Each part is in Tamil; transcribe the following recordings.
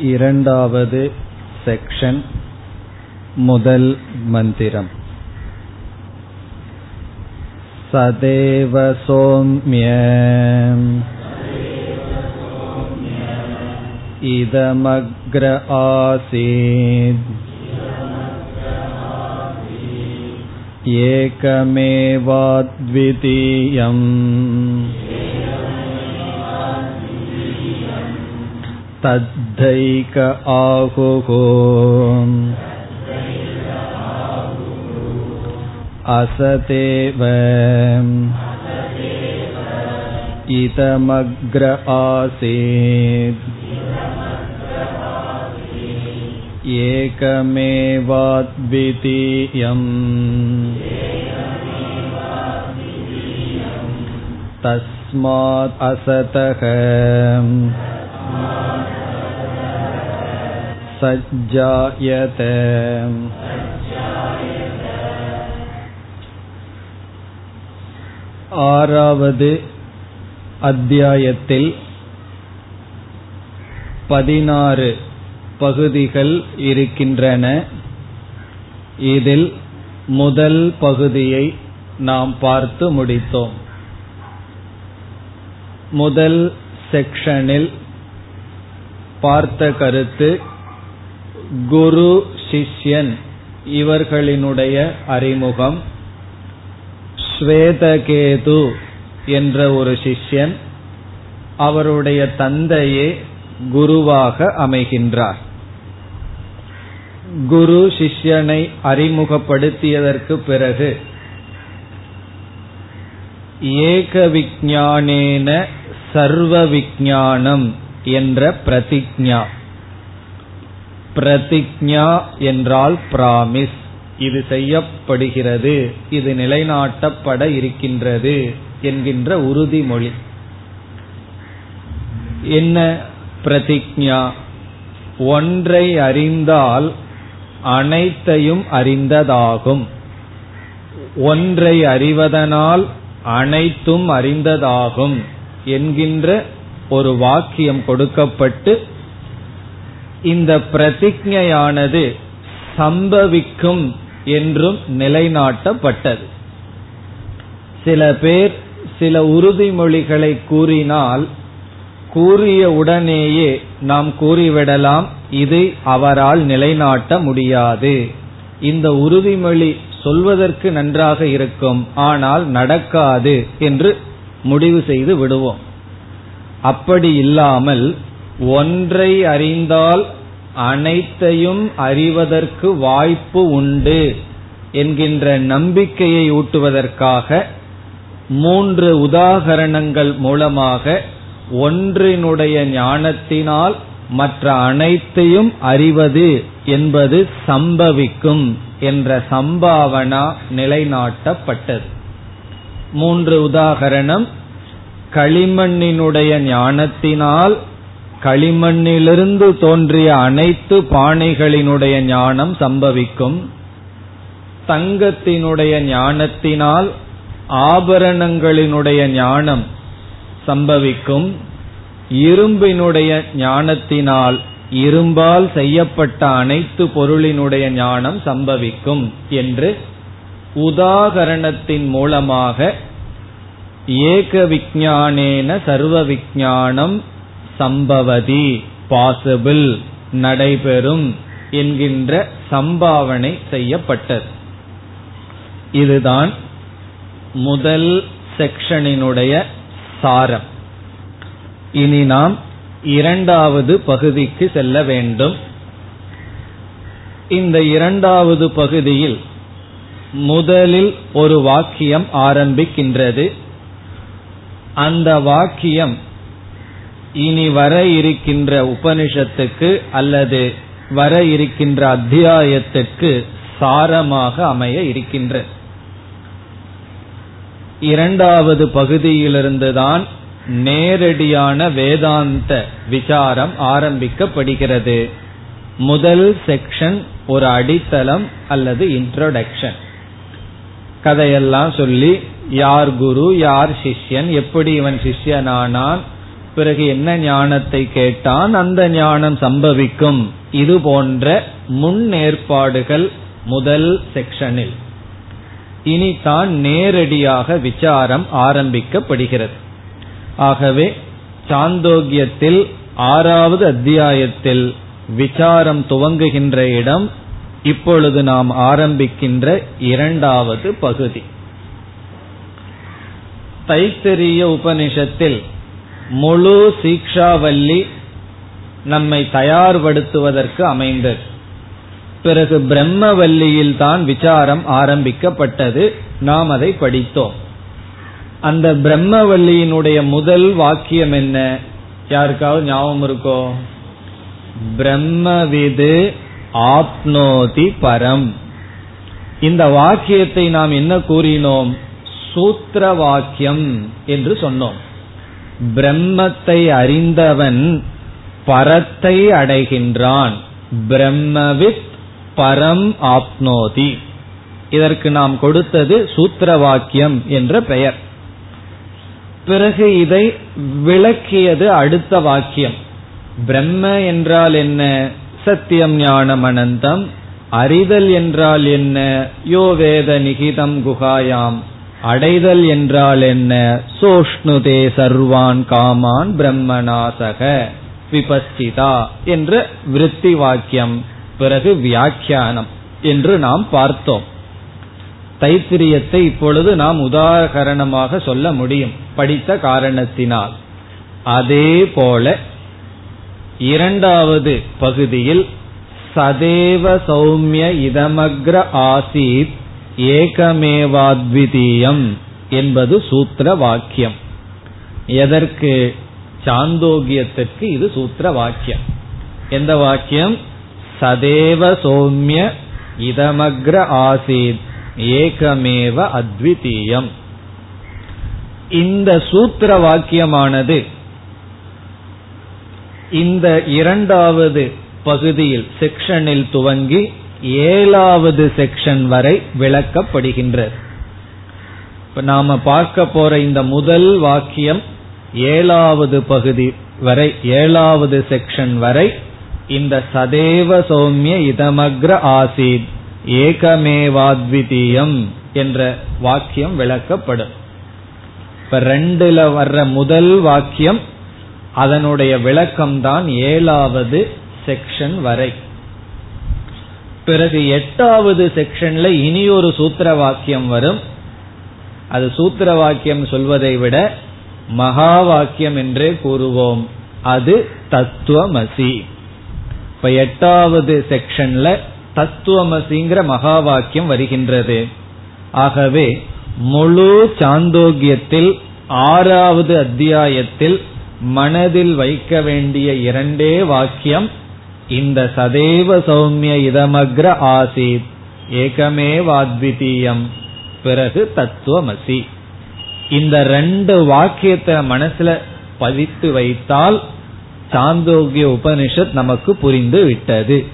இரண்டாவது செக்ஷன் முதல் மந்திரம் सदेव सौम्य इदमग्र आसीत् एकमेवाद्वितीयम् तद्धैक आहुः असतेव इदमग्र आसीत् एकमेवाद्वितीयम् तस्मात् असतः सज्जायत ஆறாவது அத்தியாயத்தில் பதினாறு பகுதிகள் இருக்கின்றன இதில் முதல் பகுதியை நாம் பார்த்து முடித்தோம் முதல் செக்ஷனில் பார்த்த கருத்து குரு சிஷ்யன் இவர்களினுடைய அறிமுகம். ஸ்வேதகேது என்ற ஒரு சிஷ்யன் அவருடைய தந்தையே குருவாக அமைகின்றார். குரு சிஷ்யனை அறிமுகப்படுத்தியதற்கு பிறகு ஏக விஜானேன சர்வ விஜானம் என்ற பிரதிஜா பிரதிஜா என்றால் பிராமிஸ். இது செய்யப்படுகிறது இது நிலைநாட்டப்பட இருக்கின்றது என்கின்ற உறுதிமொழி. என்ன பிரதிஜா? ஒன்றை அறிந்தால் அனைத்தையும் அறிந்ததாகும். ஒன்றை அறிவதனால் அனைத்தும் அறிந்ததாகும் என்கின்ற ஒரு வாக்கியம் கொடுக்கப்பட்டு இந்த பிரதிஜையானது சம்பவிக்கும் என்றும் நிலைநாட்டப்பட்டது. சில பேர் சில உறுதிமொழிகளை கூறினால் கூறிய உடனேயே நாம் கூறிவிடலாம் இதை அவரால் நிலைநாட்ட முடியாது. இந்த உறுதிமொழி சொல்வதற்கு நன்றாக இருக்கும் ஆனால் நடக்காது என்று முடிவு செய்து விடுவோம். அப்படி இல்லாமல் ஒன்றை அறிந்தால் அனைத்தையும் அறிவதற்கு வாய்ப்பு உண்டு என்கின்ற நம்பிக்கையை ஊட்டுவதற்காக மூன்று உதாகரணங்கள் மூலமாக ஒன்றினுடைய ஞானத்தினால் மற்ற அனைத்தையும் அறிவது என்பது சம்பவிக்கும் என்ற சம்பாவனா நிலைநாட்டப்பட்டது. மூன்று உதாகரணம் களிமண்ணினுடைய ஞானத்தினால் களிமண்ணிலிருந்து தோன்றிய அனைத்து பானைகளினுடைய ஞானம் சம்பவிக்கும். தங்கத்தினுடைய ஞானத்தினால் ஆபரணங்களினுடைய ஞானம் சம்பவிக்கும். இரும்பினுடைய ஞானத்தினால் இரும்பால் செய்யப்பட்ட அனைத்து பொருளினுடைய ஞானம் சம்பவிக்கும் என்று உதாகரணத்தின் மூலமாக ஏக விஞ்ஞானேன சர்வ விஞ்ஞானம் சம்பவதி பாசிபிள் நடைபெறும் என்கின்ற சம்பாவனை செய்யப்பட்டது. இதுதான் முதல் செக்ஷனினுடைய சாரம். இனி நாம் இரண்டாவது பகுதிக்கு செல்ல வேண்டும். இந்த இரண்டாவது பகுதியில் முதலில் ஒரு வாக்கியம் ஆரம்பிக்கின்றது. அந்த வாக்கியம் இனி வர இருக்கின்ற உபனிஷத்துக்கு அல்லது வர இருக்கின்ற அத்தியாயத்துக்கு சாரமாக அமைய இருக்கின்ற. இரண்டாவது பகுதியிலிருந்துதான் நேரடியான வேதாந்த விசாரம் ஆரம்பிக்கப்படுகிறது. முதல் செக்ஷன் ஒரு அடித்தளம் அல்லது இன்ட்ரோடக்ஷன் கதையெல்லாம் சொல்லி யார் குரு யார் சிஷ்யன் எப்படி இவன் சிஷ்யனானான் பிறகு என்ன ஞானத்தை கேட்டான்? அந்த ஞானம் சம்பவிக்கும். இது போன்ற முன்னேற்பாடுகள் முதல் செக்ஷனில். இனி தான் நேரடியாக விசாரம் ஆரம்பிக்கப்படுகிறது. ஆகவே சாந்தோக்கியத்தில் ஆறாவது அத்தியாயத்தில் விசாரம் துவங்குகின்ற இடம் இப்பொழுது நாம் ஆரம்பிக்கின்ற இரண்டாவது பகுதி. தைத்தரிய உபனிஷத்தில் முழு சீக்ஷாவல்லி நம்மை தயார்படுத்துவதற்கு அமைந்தது. பிறகு பிரம்மவல்லியில் தான் விசாரம் ஆரம்பிக்கப்பட்டது. நாம் அதை படித்தோம். அந்த பிரம்மவல்லியினுடைய முதல் வாக்கியம் என்ன? யாருக்காவது ஞாபகம் இருக்கோ? பிரம்மவிது ஆப்னோதி பரம். இந்த வாக்கியத்தை நாம் என்ன கூறினோம்? சூத்திர வாக்கியம் என்று சொன்னோம். பிரம்மத்தை அறிந்தவன் பரத்தை அடைகின்றான். பிரம்மவித் பரம் ஆப்னோதி. இதற்கு நாம் கொடுத்தது சூத்திர வாக்கியம் என்ற பெயர். பிறகு இதை விளக்கியது அடுத்த வாக்கியம். பிரம்ம என்றால் என்ன? சத்தியம் ஞானம் அனந்தம். அறிதல் என்றால் என்ன? யோ வேத நிகிதம் குகாயாம் அடைதல் என்றால் என்ன? சோஷ்ணுதே சர்வான் காமான் பிரம்மநாசக விபஸ்திதா என்ற விருத்தி வாக்கியம் பிறகு வியாக்கியானம் என்று நாம் பார்த்தோம். தைத்திரியத்தை இப்பொழுது நாம் உதாகரணமாக சொல்ல முடியும் படித்த காரணத்தினால். அதே போல இரண்டாவது பகுதியில் சதேவ சௌமிய இதமக்ர ஆசீத் ஏகமேவாத்விதீயம் என்பது சூத்திர வாக்கியம் எதற்கு? சாந்தோக்கியத்திற்கு இது சூத்திர வாக்கியம் எந்த வாக்கியம்? சதேவ சௌமிய இதமக்ர ஆசீத் ஏகமேவ அத்விதீயம். இந்த சூத்திர வாக்கியமானது இந்த இரண்டாவது பகுதியில் செக்ஷனில் துவங்கி ஏழாவது செக்ஷன் வரை விளக்கப்படுகின்றது. இப்ப நாம பார்க்க போற இந்த முதல் வாக்கியம் ஏழாவது பகுதி வரை ஏழாவது செக்ஷன் வரை இந்த சதேவ சௌமிய இதமக்ர ஆசீத் ஏகமேவாத்விதீயம் என்ற வாக்கியம் விளக்கப்படும். இப்ப ரெண்டுல வர்ற முதல் வாக்கியம் அதனுடைய விளக்கம் தான் ஏழாவது செக்ஷன் வரை. பிறகு எட்டாவது செக்ஷன்ல இனி ஒரு சூத்திர வாக்கியம் வரும். அது சூத்திர வாக்கியம் சொல்வதை விட மகா வாக்கியம் என்றே கூறுவோம். அது தத்துவமசி. இப்ப எட்டாவது செக்ஷன்ல தத்துவமசிங்கிற மகா வாக்கியம் வருகின்றது. ஆகவே முழு சாந்தோக்கியத்தில் ஆறாவது அத்தியாயத்தில் மனதில் வைக்க வேண்டிய இரண்டே வாக்கியம் இந்த சதேவ சௌமிய இதமக்ர ஆசீத். ஏகமேவாத்விதீயம் பிறகு தத்துவமசி. இந்த ரெண்டு வாக்கியத்தை மனசுல பதித்து வைத்தால் சாந்தோக்கிய உபனிஷத் நமக்கு புரிந்து விட்டது.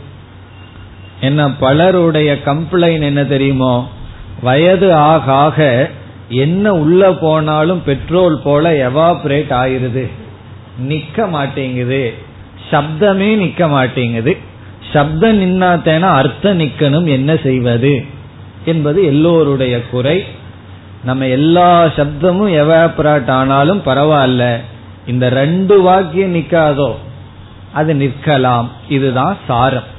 என்ன பலருடைய கம்ப்ளைண்ட் என்ன தெரியுமோ? வயது ஆக ஆக என்ன உள்ள போனாலும் பெட்ரோல் போல எவாபரேட் ஆயிருது. நிக்க மாட்டேங்குது. சப்தமே நிக்க மாட்டேங்குது. சப்தம் நின்னாத்தேனா அர்த்தம் நிக்கணும் என்ன செய்வது? என்பது எல்லோருடைய குறை. நம்ம எல்லா சப்தமும் எவாபரேட் ஆனாலும் பரவாயில்ல. இந்த ரெண்டு வாக்கியம் நிக்காதோ? அது நிற்கலாம். இதுதான் சாரம்.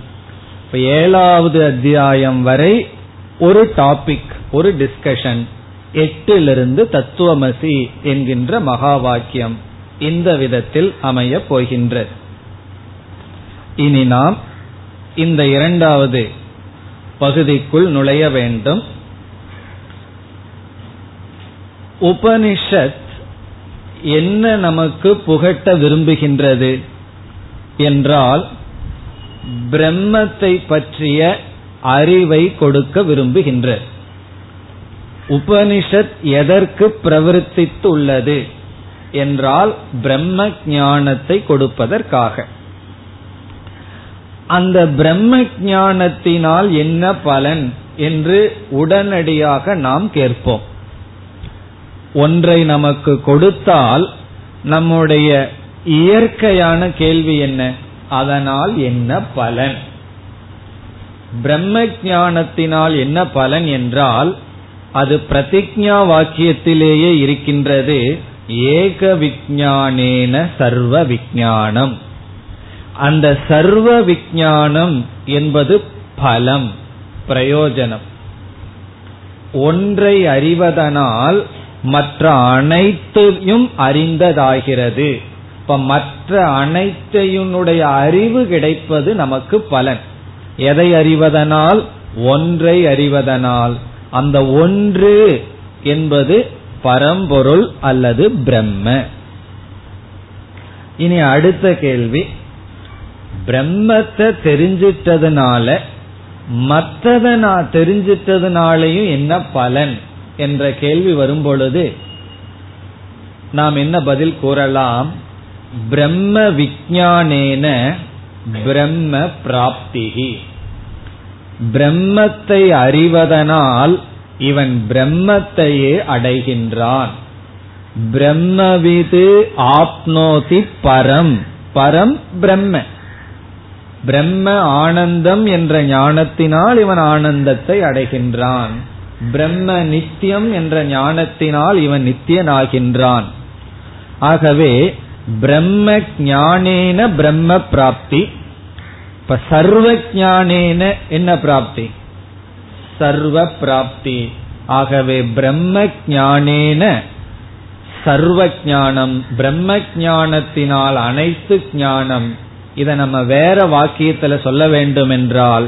இப்ப ஏழாவது அத்தியாயம் வரை ஒரு டாபிக் ஒரு டிஸ்கஷன் எட்டிலிருந்து தத்துவமசி என்கின்ற மகா வாக்கியம் இந்த விதத்தில் அமையப் போகின்றது. இனி நாம் இந்த இரண்டாவது பகுதிக்குள் நுழைய வேண்டும். உபனிஷத் என்ன நமக்கு புகட்ட விரும்புகின்றது என்றால் பிரம்மத்தை பற்றிய அறிவை கொடுக்க விரும்புகின்ற உபனிஷத் எதற்கு பிரவர்த்தித்துள்ளது என்றால் பிரம்ம ஞானத்தை கொடுப்பதற்காக. அந்த பிரம்ம ஞானத்தினால் என்ன பலன் என்று உடனடியாக நாம் கேட்போம். ஒன்றை நமக்கு கொடுத்தால் நம்முடைய இயற்கையான கேள்வி என்ன? அதனால் என்ன பலன்? பிரம்ம ஞானத்தினால் என்ன பலன் என்றால் அது பிரதிஜா வாக்கியத்திலேயே இருக்கின்றது ஏக விஜானேன சர்வ விஜானம் அந்த சர்வ விஜானம் என்பது பலம் பிரயோஜனம். ஒன்றை அறிவதனால் மற்ற அனைத்தையும் அறிந்ததாகிறது. இப்ப மற்ற அனைத்தையுடைய அறிவு கிடைப்பது நமக்கு பலன். எதை அறிவதனால்? ஒன்றை அறிவதனால். அந்த ஒன்று என்பது பரம்பொருள் அல்லது பிரம்ம. இனி அடுத்த கேள்வி. பிரம்மத்தை தெரிஞ்சிட்டதுனால மற்றதை நான் தெரிஞ்சிட்டதுனாலையும் என்ன பலன் என்ற கேள்வி வரும் பொழுது நாம் என்ன பதில் கூறலாம்? பிரம்ம விஜானேன பிரம்ம பிராப்திகி பிரம்மத்தை அறிவதனால் இவன் பிரம்மத்தையே அடைகின்றான். பிரம்மவிது ஆப்னோதி பரம். பரம் பிரம்ம. பிரம்ம ஆனந்தம் என்ற ஞானத்தினால் இவன் ஆனந்தத்தை அடைகின்றான். பிரம்ம நித்தியம் என்ற ஞானத்தினால் இவன் நித்தியனாகின்றான். ஆகவே பிரம்ம ஞானேன பிரம்ம பிராப்தி. இப்ப சர்வ ஞானேன என்ன பிராப்தி? சர்வ பிராப்தி. ஆகவே பிரம்ம ஞானேன சர்வ ஞானம். பிரம்ம ஞானத்தினால் அனைத்து ஞானம். இதை நம்ம வேற வாக்கியத்துல சொல்ல வேண்டும் என்றால்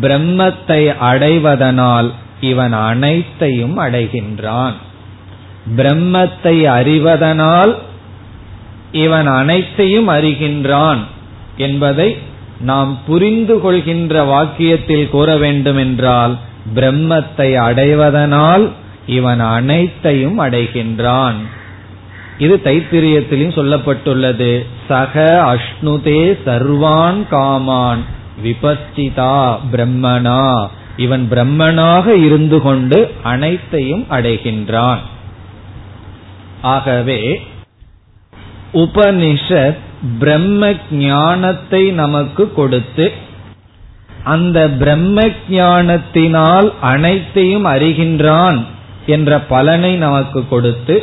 பிரம்மத்தை அடைவதனால் இவன் அனைத்தையும் அடைகின்றான். பிரம்மத்தை அறிவதனால் இவன் அனைத்தையும் அறிகின்றான் என்பதை நாம் புரிந்து கொள்கின்ற வாக்கியத்தில் கூற வேண்டும் என்றால் பிரம்மத்தை அடைவதனால் இவன் அனைத்தையும் அடைகின்றான். இது தைத்திரியத்திலும் சொல்லப்பட்டுள்ளது. சக அஷ்ணுதே சர்வான் காமான். விபஸ்திதா பிரம்மனா இவன் பிரம்மனாக இருந்து கொண்டு அனைத்தையும் அடைகின்றான். ஆகவே உபனிஷத் பிரம்ம ஞானத்தை நமக்கு கொடுத்து அந்த பிரம்ம ஞானத்தினால் அனைத்தையும் அறிகின்றான் என்ற பலனை நமக்கு கொடுத்து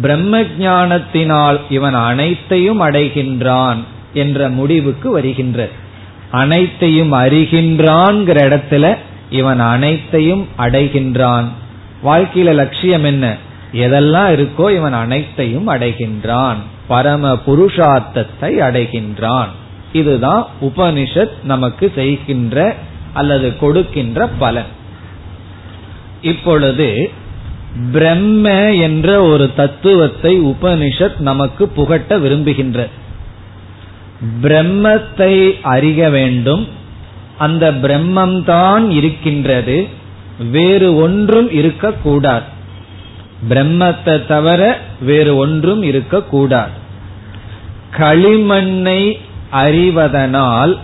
பிரம்ம ஞானத்தினால் இவன் அனைத்தையும் அடைகின்றான் என்ற முடிவுக்கு வருகின்ற அனைத்தையும் அறிகின்றான்ங்கிற இடத்துல இவன் அனைத்தையும் அடைகின்றான். வாழ்க்கையில லட்சியம் என்ன? எதெல்லாம் இருக்கோ இவன் அனைத்தையும் அடைகின்றான். பரம புருஷார்த்தத்தை அடைகின்றான். இதுதான் உபனிஷத் நமக்கு செய்கின்ற அல்லது கொடுக்கின்ற பலன். இப்பொழுது பிரம்ம என்ற ஒரு தத்துவத்தை உபனிஷத் நமக்கு புகட்ட விரும்புகின்ற. பிரம்மத்தை அறிய வேண்டும். அந்த பிரம்மம்தான் இருக்கின்றது. வேறு ஒன்றும் இருக்கக்கூடாது. பிரம்மத்தை தவிர வேறு ஒன்றும் இருக்கக்கூடாது. களிமண்ணை அறிவதனால்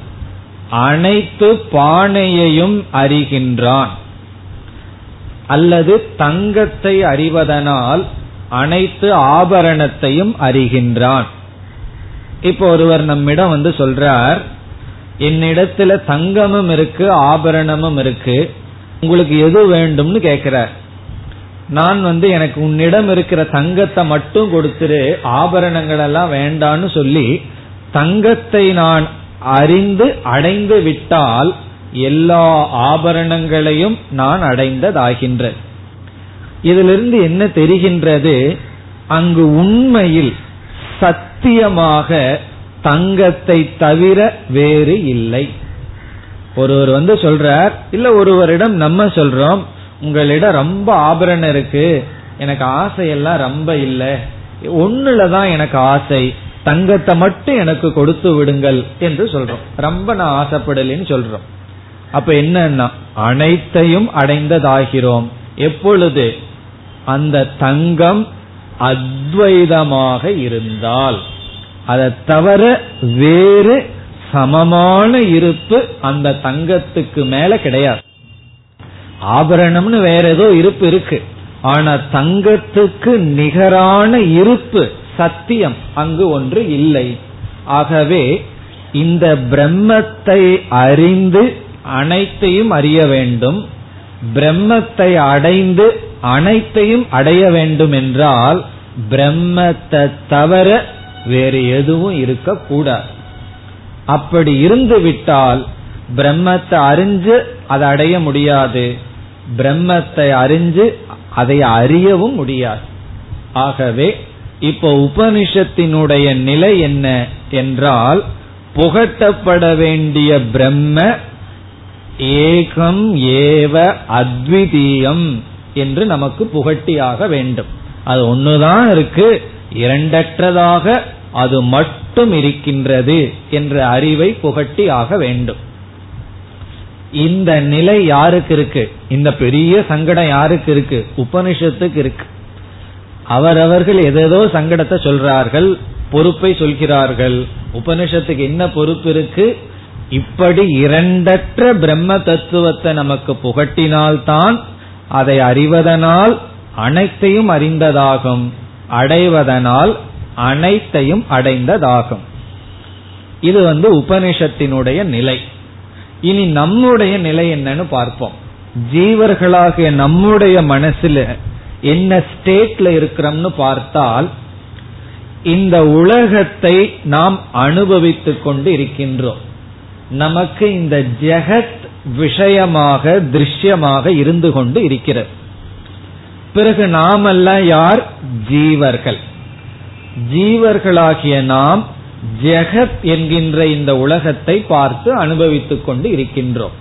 அனைத்து பானையையும் அறிகின்றான். அல்லது தங்கத்தை அறிவதனால் அனைத்து ஆபரணத்தையும் அறிகின்றான். இப்போ ஒருவர் நம்மிடம் வந்து சொல்றார் என்னிடத்துல தங்கமும் இருக்கு ஆபரணமும் இருக்கு. உங்களுக்கு எது வேண்டும்னு கேட்கிறார். நான் வந்து எனக்கு உன்னிடம் இருக்கிற தங்கத்தை மட்டும் கொடுத்துரு ஆபரணங்கள் எல்லாம் வேண்டான்னு சொல்லி தங்கத்தை நான் அறிந்து அடைந்து விட்டால் எல்லா ஆபரணங்களையும் நான் அடைந்ததாகின்ற. இதிலிருந்து என்ன தெரிகின்றது? அங்கு உண்மையில் சத்தியமாக தங்கத்தை தவிர வேறு இல்லை. ஒருவர் வந்து சொல்றார் இல்ல ஒருவரிடம் நம்ம சொல்றோம் உங்களிடம் ரொம்ப ஆபரணம் இருக்கு எனக்கு ஆசையெல்லாம் ரொம்ப இல்லை ஒண்ணுலதான் எனக்கு ஆசை தங்கத்தை மட்டும் எனக்கு கொடுத்து விடுங்கள் என்று சொல்றோம். ரொம்ப நான் ஆசைப்படலன்னு சொல்றோம். அப்ப என்னன்னா அனைத்தையும் அடைந்ததாகிறோம். எப்பொழுது? அந்த தங்கம் அத்வைதமாக இருந்தால். அதை தவிர வேறு சமமான இருப்பு அந்த தங்கத்துக்கு மேல கிடையாது. ஆபரணம்னு வேற ஏதோ இருப்பு இருக்கு. ஆனா தங்கத்துக்கு நிகரான இருப்பு சத்தியம் அங்கு ஒன்று இல்லை. ஆகவே இந்த பிரம்மத்தை அறிந்து அனைத்தையும் அறிய வேண்டும். பிரம்மத்தை அடைந்து அனைத்தையும் அடைய வேண்டும் என்றால் பிரம்மத்தை தவிர வேறு எதுவும் இருக்கக்கூடாது. அப்படி இருந்து விட்டால் பிரம்மத்தை அறிஞ்சு அதை அடைய முடியாது. பிரம்மத்தை அறிஞ்சு அதை அறியவும் முடியாது. ஆகவே இப்போ உபனிஷத்தினுடைய நிலை என்ன என்றால் புகட்டப்பட வேண்டிய பிரம்ம ஏகம் ஏவ அத்விதீயம் என்று நமக்கு புகட்டியாக வேண்டும். அது ஒண்ணுதான் இருக்கு இரண்டற்றதாக அது மட்டும் இருக்கின்றது என்ற அறிவை புகட்டி ஆக வேண்டும். இந்த நிலை யாருக்கு இருக்கு? இந்த பெரிய சங்கடம் யாருக்கு இருக்கு? உபனிஷத்துக்கு இருக்கு. அவரவர்கள் ஏதேதோ சங்கடத்தை சொல்றார்கள் பொறுப்பை சொல்கிறார்கள். உபனிஷத்துக்கு என்ன பொறுப்பு இருக்கு? இப்படி இரண்டற்ற பிரம்ம தத்துவத்தை நமக்கு புகட்டினால்தான் அதை அறிவதனால் அனைத்தையும் அறிந்ததாகும். அடைவதனால் அனைத்தையும் அடைந்ததாகும். இது வந்து உபனிஷத்தினுடைய நிலை. இனி நம்முடைய நிலை என்னன்னு பார்ப்போம். ஜீவர்களாகிய நம்முடைய மனசுல என்ன ஸ்டேட்ல இருக்கிறோம்னு பார்த்தால் இந்த உலகத்தை நாம் அனுபவித்துக் கொண்டு இருக்கின்றோம். நமக்கு இந்த ஜெகத் விஷயமாக திருஷ்யமாக இருந்து கொண்டு இருக்கிறது. பிறகு நாமெல்லாம் யார்? ஜீவர்கள். ஜீவர்களாகிய நாம் ஜெகத் என்கின்ற இந்த உலகத்தை பார்த்து அனுபவித்துக் கொண்டு இருக்கின்றோம்.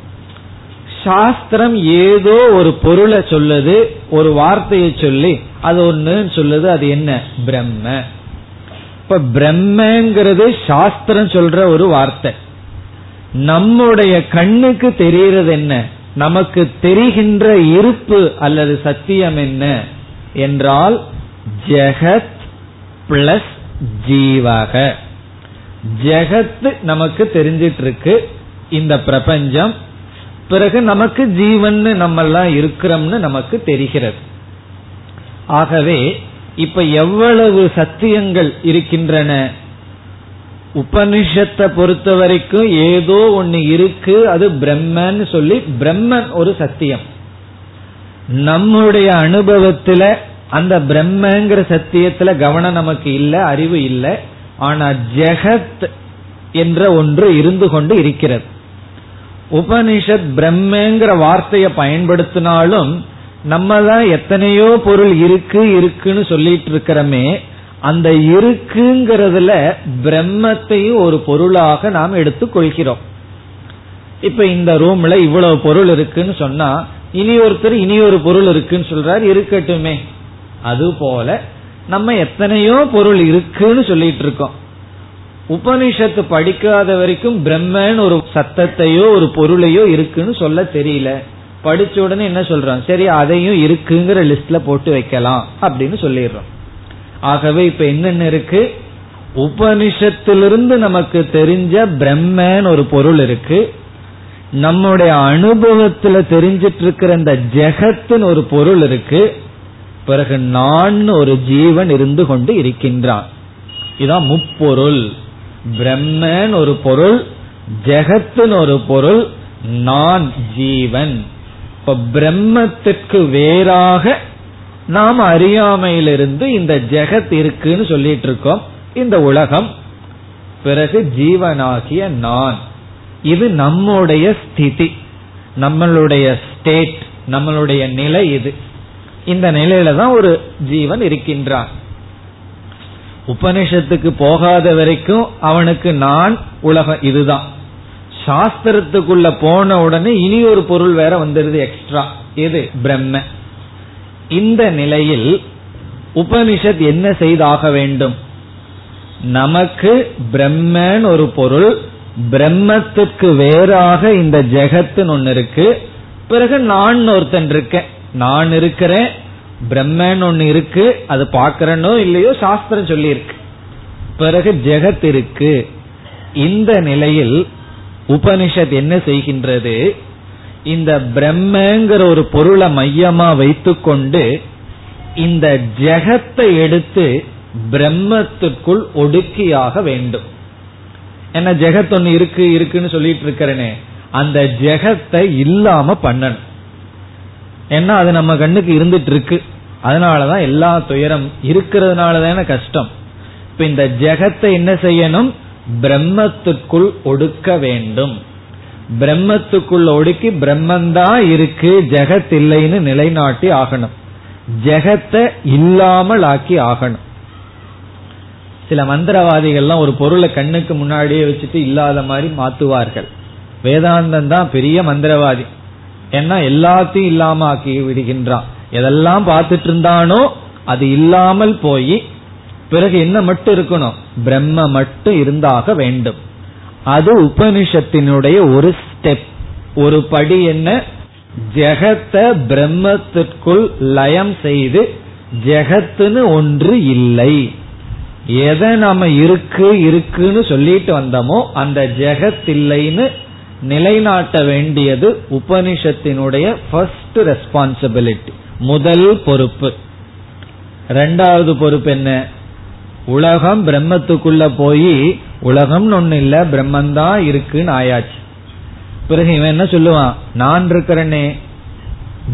சாஸ்திரம் ஏதோ ஒரு பொருளை சொல்லுது ஒரு வார்த்தையை சொல்லி அது ஒன்னு சொல்லுது அது என்ன? பிரம்ம. இப்ப பிரம்மங்கிறது சாஸ்திரம் சொல்ற ஒரு வார்த்தை. நம்முடைய கண்ணுக்கு தெரிகிறது என்ன? நமக்கு தெரிகின்ற இருப்பு அல்லது சத்தியம் என்ன? என்றால் ஜெகத் பிளஸ் ஜீவக. ஜெகத் நமக்கு தெரிஞ்சிட்டு இருக்கு இந்த பிரபஞ்சம். பிறகு நமக்கு ஜீவன் நம்மெல்லாம் இருக்கிறோம்னு நமக்கு தெரிகிறது. ஆகவே இப்ப எவ்வளவு சத்தியங்கள் இருக்கின்றன? உபனிஷத்தை பொறுத்த வரைக்கும் ஏதோ ஒன்னு இருக்கு அது பிரம்மன் சொல்லி பிரம்மன் ஒரு சத்தியம். நம்முடைய அனுபவத்துல அந்த பிரம்மங்கிற சத்தியத்துல கவனம் நமக்கு இல்ல அறிவு இல்லை. ஆனா ஜெகத் என்ற ஒன்று இருந்து கொண்டு இருக்கிறது. உபனிஷத் பிரம்மங்கிற வார்த்தையை பயன்படுத்தினாலும் நம்ம தான் எத்தனையோ பொருள் இருக்கு இருக்குன்னு சொல்லிட்டு இருக்கிறோமே அந்த இருக்குங்கிறதுல பிரம்மத்தையும் ஒரு பொருளாக நாம் எடுத்துக்கொள்கிறோம் இப்ப இந்த ரூம்ல இவ்வளவு பொருள் இருக்குன்னு சொன்னா இனி ஒருத்தர் இனி ஒரு பொருள் இருக்குன்னு சொல்றாரு இருக்கட்டுமே. அது போல நம்ம எத்தனையோ பொருள் இருக்குன்னு சொல்லிட்டு இருக்கோம். உபனிஷத்து படிக்காத வரைக்கும் பிரம்மன் ஒரு சத்தத்தையோ ஒரு பொருளையோ இருக்குன்னு சொல்ல தெரியல. படிச்ச உடனே என்ன சொல்றோம் சரி அதையும் இருக்குங்கிற லிஸ்ட்ல போட்டு வைக்கலாம் அப்படின்னு சொல்லிடுறோம். ஆகவே இப்ப என்னென்ன இருக்கு? உபனிஷத்திலிருந்து நமக்கு தெரிஞ்ச பிரம்மன் ஒரு பொருள் இருக்கு. நம்முடைய அனுபவத்துல தெரிஞ்சிட்டு இருக்கிற இந்த ஜெகத்தின் ஒரு பொருள் இருக்கு. பிறகு நான் ஒரு ஜீவன் இருந்து கொண்டு இருக்கின்றான். இதான் முப்பொருள். பிரம்மன் ஒரு பொருள் ஜெகத்தின் ஒரு பொருள் நான் ஜீவன். இப்ப பிரம்மத்துக்கு வேறாக நாம் அறியாமையிலிருந்து இந்த ஜெகத் இருக்குன்னு சொல்லிட்டு இருக்கோம் இந்த உலகம். பிறகு ஜீவனாகிய நான். இது நம்முடைய ஸ்திதி. நம்மளுடைய ஸ்டேட் நம்மளுடைய நிலை இது. இந்த நிலையில தான் ஒரு ஜீவன் இருக்கின்றான். உபனிஷத்துக்கு போகாத வரைக்கும் அவனுக்கு நான் உலகம் இதுதான். சாஸ்திரத்துக்குள்ள போன உடனே இனி ஒரு பொருள் வேற வந்துடுது எக்ஸ்ட்ரா எது பிரம்ம. இந்த நிலையில் உபனிஷத் என்ன செய்தாக வேண்டும்? நமக்கு பிரம்மன் ஒரு பொருள் பிரம்மத்துக்கு வேறாக இந்த ஜெகத்துன்னு ஒன்னு இருக்கு. பிறகு நான் ஒருத்தன் இருக்கேன். நான் இருக்கிறேன் பிரம்மன் ஒன்னு இருக்கு அது பாக்கிறனோ இல்லையோ சாஸ்திரம் சொல்லி இருக்கு பிறகு ஜெகத் இருக்கு. இந்த நிலையில் உபனிஷத் என்ன செய்கின்றது? இந்த பிரம்மங்கிற ஒரு பொருளை மையமா வைத்துக்கொண்டு இந்த ஜெகத்தை எடுத்து பிரம்மத்துக்குள் ஒடுக்கியாக வேண்டும். என்ன ஜெகத் ஒன்னு இருக்கு இருக்குன்னு சொல்லிட்டு இருக்கிறனே அந்த ஜெகத்தை இல்லாம பண்ணணும். ஏன்னா அது நம்ம கண்ணுக்கு இருந்துட்டு இருக்கு. அதனாலதான் எல்லா துயரம் இருக்கிறதுனால தானே கஷ்டம். இப்ப இந்த ஜெகத்தை என்ன செய்யணும்? பிரம்மத்துக்குள் ஒடுக்க வேண்டும். பிரம்மத்துக்குள்ள ஒடுக்கி பிரம்மந்தான் இருக்கு ஜெகத் இல்லைன்னு நிலைநாட்டி ஆகணும். ஜெகத்தை இல்லாமல் ஆக்கி ஆகணும். சில மந்திரவாதிகள்லாம் ஒரு பொருளை கண்ணுக்கு முன்னாடியே வச்சுட்டு இல்லாத மாதிரி மாத்துவார்கள். வேதாந்தம் தான் பெரிய மந்திரவாதி. ஏன்னா எல்லாத்தையும் இல்லாம ஆக்கி விடுகின்றான். எதெல்லாம் பார்த்துட்டு இருந்தானோ அது இல்லாமல் போய் பிறகு என்ன மட்டும் இருக்கணும்? பிரம்ம மட்டும் இருந்தாக வேண்டும். அது உபனிஷத்தினுடைய ஒரு ஸ்டெப் ஒரு படி என்ன? ஜெகத்தை பிரம்மத்திற்குள் லயம் செய்து ஜெகத்துன்னு ஒன்று இல்லை. எதை நாம இருக்கு இருக்குன்னு சொல்லிட்டு வந்தோமோ அந்த ஜெகத் இல்லைன்னு நிலைநாட்ட வேண்டியது உபனிஷத்தினுடைய ஃபர்ஸ்ட் ரெஸ்பான்சிபிலிட்டி முதல் பொறுப்பு. ரெண்டாவது பொறுப்பு என்ன? உலகம் பிரம்மத்துக்குள்ள போய் உலகம்னு ஒண்ணு இல்ல பிரம்மந்தான் இருக்குன்னு ஆயாச்சு. பிறகு இவன் என்ன சொல்லுவான்? நான் இருக்கிறனே.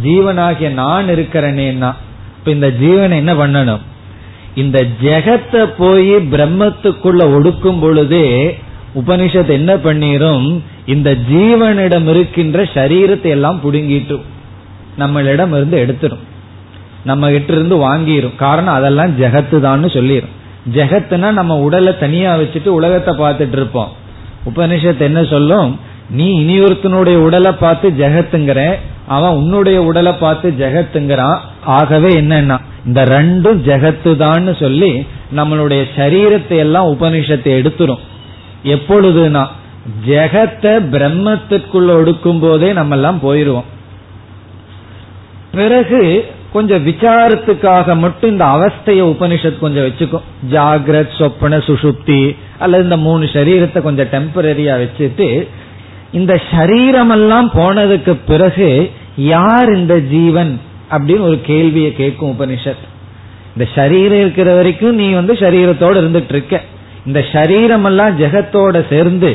ஜீவனாகிய நான் இருக்கிறனேன்னா. இப்ப இந்த ஜீவன் என்ன பண்ணணும்? இந்த ஜெகத்தை போய் பிரம்மத்துக்குள்ள ஒடுக்கும் பொழுதே உபனிஷத் என்ன பண்ணிரும்? இந்த ஜீவனிடம் இருக்கின்ற சரீரத்தை எல்லாம் புடுங்கிட்டு நம்மளிடம் இருந்து எடுத்துரும். நம்ம கிட்ட இருந்து வாங்கிரும். காரணம் அதெல்லாம் ஜெகத்து தான் சொல்லிரும். ஜெகத்துனா நம்ம உடலை தனியா வச்சுட்டு உலகத்தை பார்த்துட்டு இருப்போம். உபனிஷத்து என்ன சொல்லும்? நீ இனியொருத்தனுடைய உடலை பார்த்து ஜெகத்துங்கிற அவன் உன்னுடைய உடலை பார்த்து ஜெகத்துங்கிறான். ஆகவே என்னன்னா இந்த ரெண்டும் ஜெகத்து தான் சொல்லி நம்மளுடைய சரீரத்தை எல்லாம் உபனிஷத்தை எடுத்துரும். எப்பொழுதுனா ஜெகத்தை பிரம்மத்திற்குள்ள ஒடுக்கும் போதே நம்ம எல்லாம் போயிருவோம். பிறகு கொஞ்சம் விசாரத்துக்காக மட்டும் இந்த அவஸ்தைய உபனிஷத் கொஞ்சம் வச்சுக்கும் ஜாகிரத் சொப்பன சுசுப்தி அல்லது இந்த மூணு சரீரத்தை கொஞ்சம் டெம்பரரியா வச்சுட்டு இந்த சரீரமெல்லாம் போனதுக்கு பிறகு யார் இந்த ஜீவன் அப்படின்னு ஒரு கேள்வியை கேட்கும் உபனிஷத். இந்த சரீரம் இருக்கிற வரைக்கும் நீ வந்து சரீரத்தோட இருந்துட்டு இருக்க இந்த சரீரம் எல்லாம் ஜெகத்தோட சேர்ந்து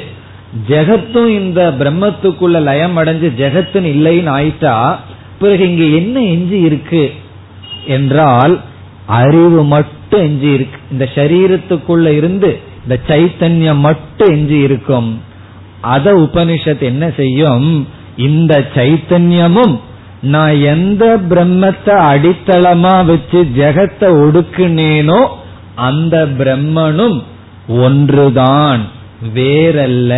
ஜெகத்தும் இந்த பிரம்மத்துக்குள்ள லயம் அடைஞ்சு ஜெகத்துன்னு இல்லைன்னு ஆயிட்டா பிறகு இங்க என்ன எஞ்சி இருக்கு என்றால் அறிவு மட்டும் எஞ்சி இருக்கு. இந்த சரீரத்துக்குள்ள இருந்து இந்த சைத்தன்யம் மட்டும் எஞ்சி இருக்கும். அத உபனிஷத் என்ன செய்யும்? இந்த சைத்தன்யமும் நான் எந்த பிரம்மத்தை அடித்தளமா வச்சு ஜெகத்தை ஒடுக்குனேனோ அந்த பிரம்மனும் ஒன்றுதான் வேறல்ல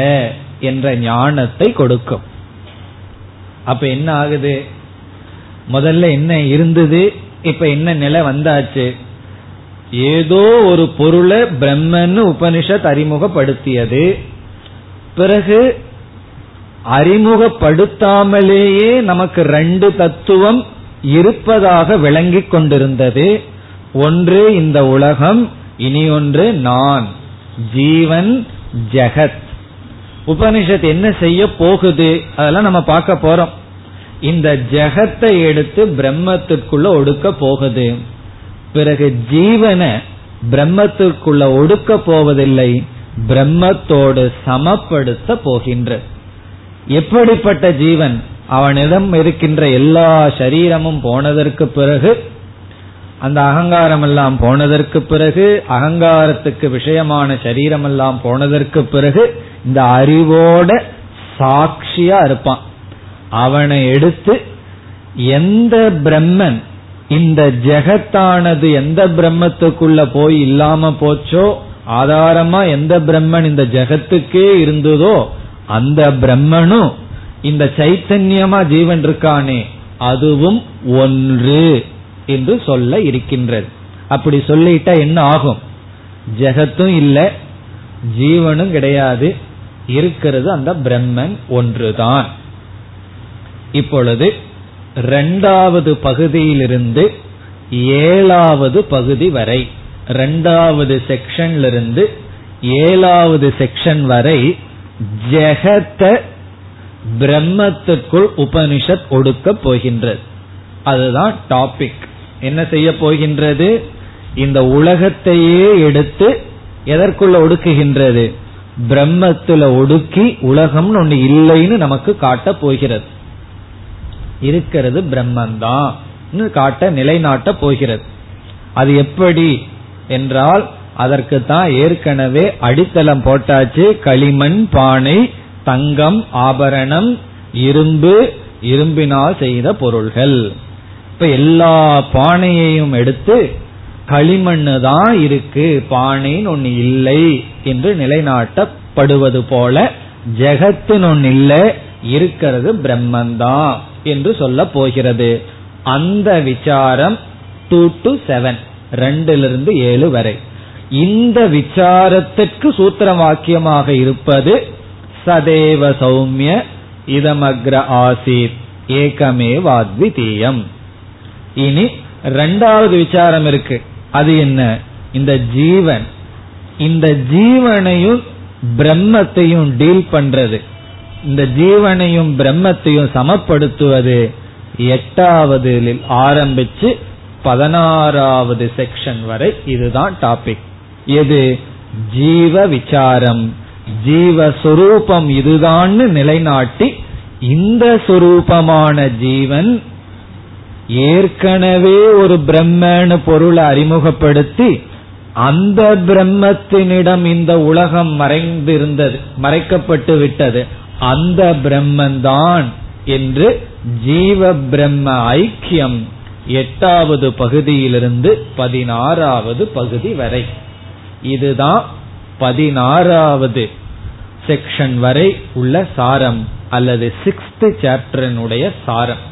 என்ற ஞானத்தை கொடுக்கும். அப்ப என்ன ஆகுது? முதல்ல என்ன இருந்தது? இப்ப என்ன நிலை வந்தாச்சு? ஏதோ ஒரு பொருளை பிரம்மன்னு உபனிஷத் அறிமுகப்படுத்தியது. பிறகு அறிமுகப்படுத்தாமலேயே நமக்கு ரெண்டு தத்துவம் இருப்பதாக விளங்கிக் கொண்டிருந்தது. ஒன்று இந்த உலகம் இனி ஒன்று நான் ஜீவன் ஜெகத். உபனிஷத் என்ன செய்ய போகுது? அதெல்லாம் நம்ம பார்க்க போறோம். இந்த ஜெகத்தை எடுத்து பிரம்மத்திற்குள்ள ஒடுக்க போகுது. பிறகு ஜீவனை பிரம்மத்திற்குள்ள ஒடுக்க போவதில்லை பிரம்மத்தோடு சமப்படுத்த போகின்ற. எப்படிப்பட்ட ஜீவன்? அவனிடம் இருக்கின்ற எல்லா சரீரமும் போனதற்கு பிறகு அந்த அகங்காரம் எல்லாம் போனதற்கு பிறகு அகங்காரத்துக்கு விஷயமான சரீரம் எல்லாம் போனதற்கு பிறகு இந்த அறிவோட சாட்சியா இருப்பான். அவனை எடுத்து எந்த பிரம்மன் இந்த ஜெகத்தானது எந்த பிரம்மத்துக்குள்ள போய் இல்லாம போச்சோ ஆதாரமா எந்த பிரம்மன் இந்த ஜெகத்துக்கே இருந்ததோ அந்த பிரம்மனும் இந்த சைத்தன்யமா ஜீவன் இருக்கானே அதுவும் ஒன்று என்று சொல்ல இருக்கின்றது. அப்படி சொல்லிட்டா என்ன ஆகும்? ஜெகத்தும் இல்லை ஜீவனும் கிடையாது இருக்கிறது அந்த பிரம்மன் ஒன்றுதான். இப்பொழுது இரண்டாவது பகுதியிலிருந்து ஏழாவது பகுதி வரை இரண்டாவது செக்ஷன்லிருந்து ஏழாவது செக்ஷன் வரை ஜெகத்த பிரம்மத்துக்குள் உபனிஷத் ஒடுக்க போகின்றது. அதுதான் டாபிக் என்ன செய்ய போகின்றது? இந்த உலகத்தையே எடுத்து எதற்குள்ள ஒடுக்குகின்றது? பிரம்மத்துல ஒடுக்கி உலகம்னு ஒண்ணு இல்லைன்னு நமக்கு காட்ட போகிறது. இருக்கிறது பிரம்மந்தான். காட்ட நிலைநாட்ட போகிறது. அது எப்படி என்றால் அதற்கு தான் ஏற்கனவே அடித்தளம் போட்டாச்சு. களிமண் பானை தங்கம் ஆபரணம் இரும்பு இரும்பினால் செய்த பொருள்கள். இப்ப எல்லா பானையையும் எடுத்து களிமண்ணு தான் இருக்கு. பானைன்னு ஒன்னு இல்லை என்று நிலைநாட்டப்படுவது போல ஜெகத்தின் ஒன்னு இல்லை இருக்கிறது பிரம்மந்தான். என்று சொல்ல போகிறது. அந்த விசாரம் டூ டு செவன் ரெண்டிலிருந்து ஏழு வரை. இந்த விசாரத்திற்கு சூத்திர வாக்கியமாக இருப்பது சதேவ சௌமிய இதமக்ர ஆசித் ஏகமே வாத்விதீயம். இனி ரெண்டாவது விசாரம் இருக்கு. அது என்ன? இந்த ஜீவன். இந்த ஜீவனையும் பிரம்மத்தையும் டீல் பண்றது. இந்த ஜீவனையும் பிரம்மத்தையும் சமப்படுத்துவது எட்டாவது ஆரம்பிச்சு பதினாறாவது செக்ஷன் வரை இதுதான் டாபிக் எது? ஜீவ விசாரம். ஜீவஸ்வரூபம் இதுதான்னு நிலைநாட்டி இந்த சொரூபமான ஜீவன் ஏற்கனவே ஒரு பிரம்மன்னு பொருளை அறிமுகப்படுத்தி அந்த பிரம்மத்தினிடம் இந்த உலகம் மறைந்திருந்தது மறைக்கப்பட்டு விட்டது. அந்த பிரம்மந்தான் என்று ஜீவ பிரம்ம ஐக்கியம் எட்டாவது பகுதியிலிருந்து பதினாறாவது பகுதி வரை. இதுதான் பதினாறாவது செக்ஷன் வரை உள்ள சாரம் அல்லது சிக்ஸ்த் சாப்டரனுடைய சாரம்.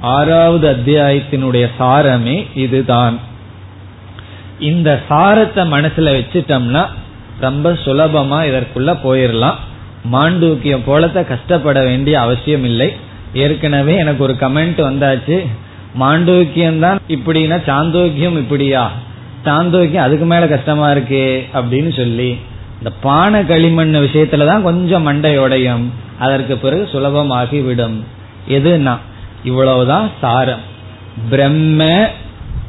ஆறாவது அத்தியாயத்தினுடைய சாரமே இதுதான். இந்த சாரத்தை மனசுல வச்சுட்டோம்னா ரொம்ப சுலபமா இதற்குள்ள போயிடலாம் மாண்டூக்கியம் போலத்த கஷ்டப்பட வேண்டிய அவசியம் இல்லை ஏற்கனவே எனக்கு ஒரு கமெண்ட் வந்தாச்சு. மாண்டூக்கியம் தான் இப்படின்னா சாந்தோக்கியம் இப்படியா? சாந்தோக்கியம் அதுக்கு மேல கஷ்டமா இருக்கே அப்படின்னு சொல்லி இந்த பானை களிமண் விஷயத்துலதான் கொஞ்சம் மண்டையோடையும் அதற்கு பிறகு சுலபமாகி விடும் எதுனா இவ்வளவுதான் சாரம். பிரம்ம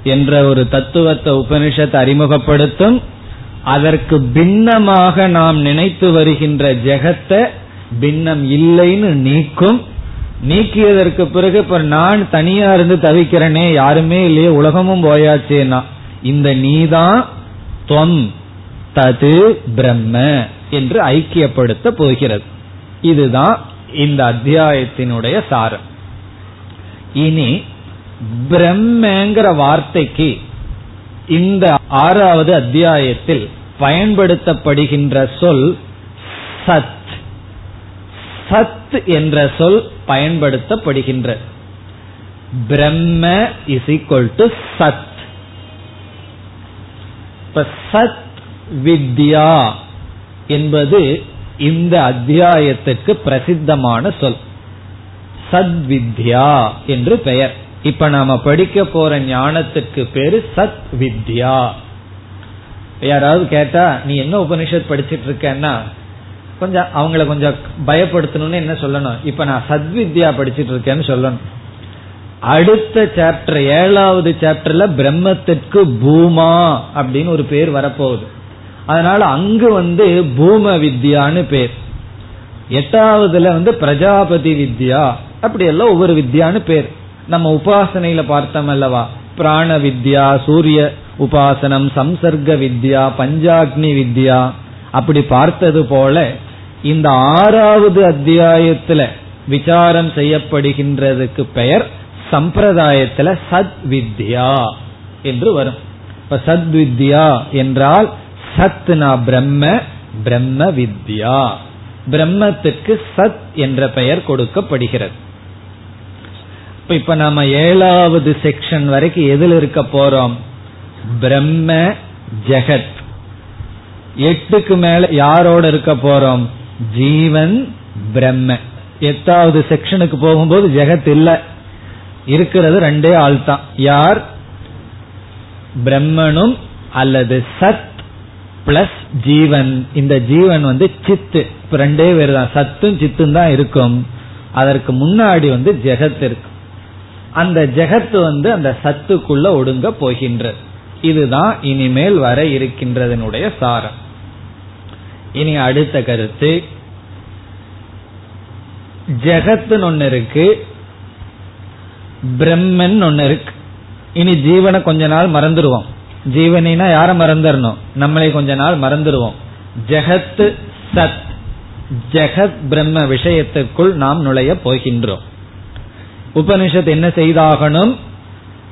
என்ற ஒரு தத்துவத்தை உபனிஷத்தை அறிமுகப்படுத்தும் அதற்கு பின்னமாக நாம் நினைத்து வருகின்ற ஜெகத்தை பின்னம் இல்லைன்னு நீக்கும். நீக்கியதற்கு பிறகு இப்ப நான் தனியா இருந்து தவிக்கிறேனே யாருமே இல்லையே உலகமும் போயாச்சேனா இந்த நீதான் துவம் தது பிரம்ம என்று ஐக்கியப்படுத்த போகிறது. இதுதான் இந்த அத்தியாயத்தினுடைய சாரம். இனி பிரம்மங்கிற வார்த்தைக்கு இந்த ஆறாவது அத்தியாயத்தில் பயன்படுத்தப்படுகின்ற சொல் சத். சத் என்ற சொல் பயன்படுத்தப்படுகின்ற. பிரம்ம இஸ் ஈக்வல் டு சத். இப்ப சத் வித்யா என்பது இந்த அத்தியாயத்துக்கு பிரசித்தமான சொல். சத்வித்யா என்று பெயர். இப்ப நாம படிக்க போற ஞானத்துக்கு பேரு சத் வித்யா. யாராவது கேட்டா நீ என்ன உபனிஷத் படிச்சிட்டு இருக்கன்னா கொஞ்சம் அவங்கள கொஞ்சம் பயப்படுத்தணும்னு என்ன சொல்லணும்? இப்ப நான் சத்வித்யா படிச்சிட்டு இருக்கேன்னு சொல்லணும். அடுத்த சாப்டர் ஏழாவது சாப்டர்ல பிரம்மத்திற்கு பூமா அப்படின்னு ஒரு பேர் வரப்போகுது. அதனால அங்கு வந்து பூம வித்யான்னு பேர். எட்டாவதுல வந்து பிரஜாபதி வித்யா அப்படி எல்லாம் ஒவ்வொரு வித்யான்னு பேர். நம்ம உபாசனையில பார்த்தோம் அல்லவா பிராண வித்யா சூரிய உபாசனம் சம்சர்க்க வித்யா பஞ்சாக்னி வித்யா. அப்படி பார்த்தது போல இந்த ஆறாவது அத்தியாயத்துல விசாரம் செய்யப்படுகின்றதுக்கு பெயர் சம்பிரதாயத்துல சத் வித்யா என்று வரும். இப்ப சத் வித்யா என்றால் சத்னா பிரம்ம பிரம்ம வித்யா. பிரம்மத்துக்கு சத் என்ற பெயர் கொடுக்கப்படுகிறது. இப்ப நம்ம ஏழாவது செக்ஷன் வரைக்கும் எதில் இருக்க போறோம்? பிரம்ம ஜெகத். எட்டுக்கு மேல யாரோட இருக்க போறோம்? ஜீவன் பிரம்ம. எட்டாவது செக்ஷனுக்கு போகும்போது ஜெகத் இல்ல. இருக்கிறது ரெண்டே ஆள் தான் யார்? பிரம்மனும் அல்லது சத் பிளஸ் ஜீவன். இந்த ஜீவன் வந்து சித்து. இப்ப ரெண்டே பேர் தான் சத்தும் சித்தும் தான் இருக்கும். அதற்கு முன்னாடி வந்து ஜெகத் இருக்கு. அந்த ஜெகத்து வந்து அந்த சத்துக்குள்ள ஒடுங்க போகின்ற. இதுதான் இனிமேல் வர இருக்கின்றதனுடைய சாரம். இனி அடுத்த கருத்து. ஜெகத்துன்னு ஒன்னு இருக்கு பிரம்மன் ஒன்னு இருக்கு. இனி ஜீவனை கொஞ்ச நாள் மறந்துடுவோம் ஜீவனா யார மறந்துடணும் நம்மளை கொஞ்ச நாள் மறந்துடுவோம் ஜெகத்து சத் ஜெகத் பிரம்ம விஷயத்துக்குள் நாம் நுழைய போகின்றோம். உபனிஷத் என்ன செய்தாகணும்?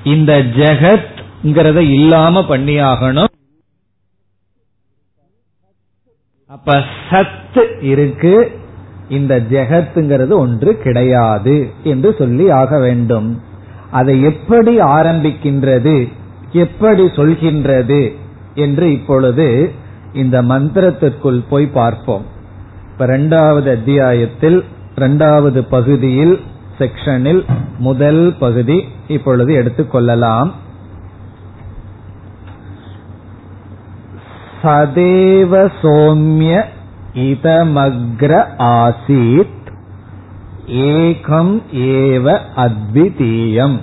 இந்த ஜெகத்ங்கிறத இல்லாம பண்ணியாகணும். அப்ப சத் இருக்கு இந்த ஜெகத்துங்கிறது ஒன்று கிடையாது என்று சொல்லி ஆக வேண்டும். அதை எப்படி ஆரம்பிக்கின்றது எப்படி சொல்கின்றது என்று இப்பொழுது இந்த மந்திரத்திற்குள் போய் பார்ப்போம். இப்ப இரண்டாவது அத்தியாயத்தில் இரண்டாவது பகுதியில் செக்ஷனில் முதல் பகுதி இப்பொழுது எடுத்துக்கொள்ளலாம் சதேவ சோம்ய இதமக்ர ஆசீத் ஏகம் ஏவ அத்விதீயம்.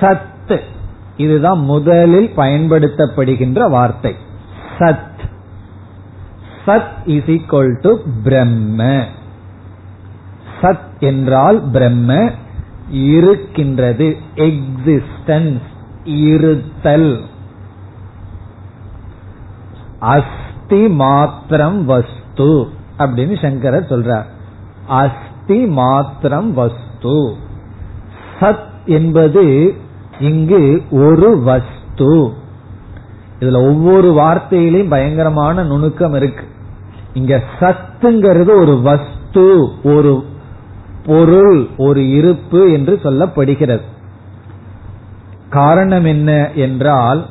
சத் இதுதான் முதலில் பயன்படுத்தப்படுகின்ற வார்த்தை. சத். சத் இஸ் ஈக்வல் டு பிரம்ம. சத் என்றால் பிரம்ம இருக்கின்றது. எக்ஸிஸ்டன்ஸ் இருத்தல். அஸ்தி மாத்திரம் வஸ்து அப்படின்னு சங்கரர் சொல்றார். அஸ்தி மாத்திரம் வஸ்து. சத் என்பது இங்கு ஒரு வஸ்து. இதுல ஒவ்வொரு வார்த்தையிலையும் பயங்கரமான நுணுக்கம் இருக்கு. இங்க சத்துங்கிறது ஒரு வஸ்து ஒரு பொருள் ஒரு இருப்பு என்று சொல்லப்படுகிறது. காரணம் என்ன என்றால்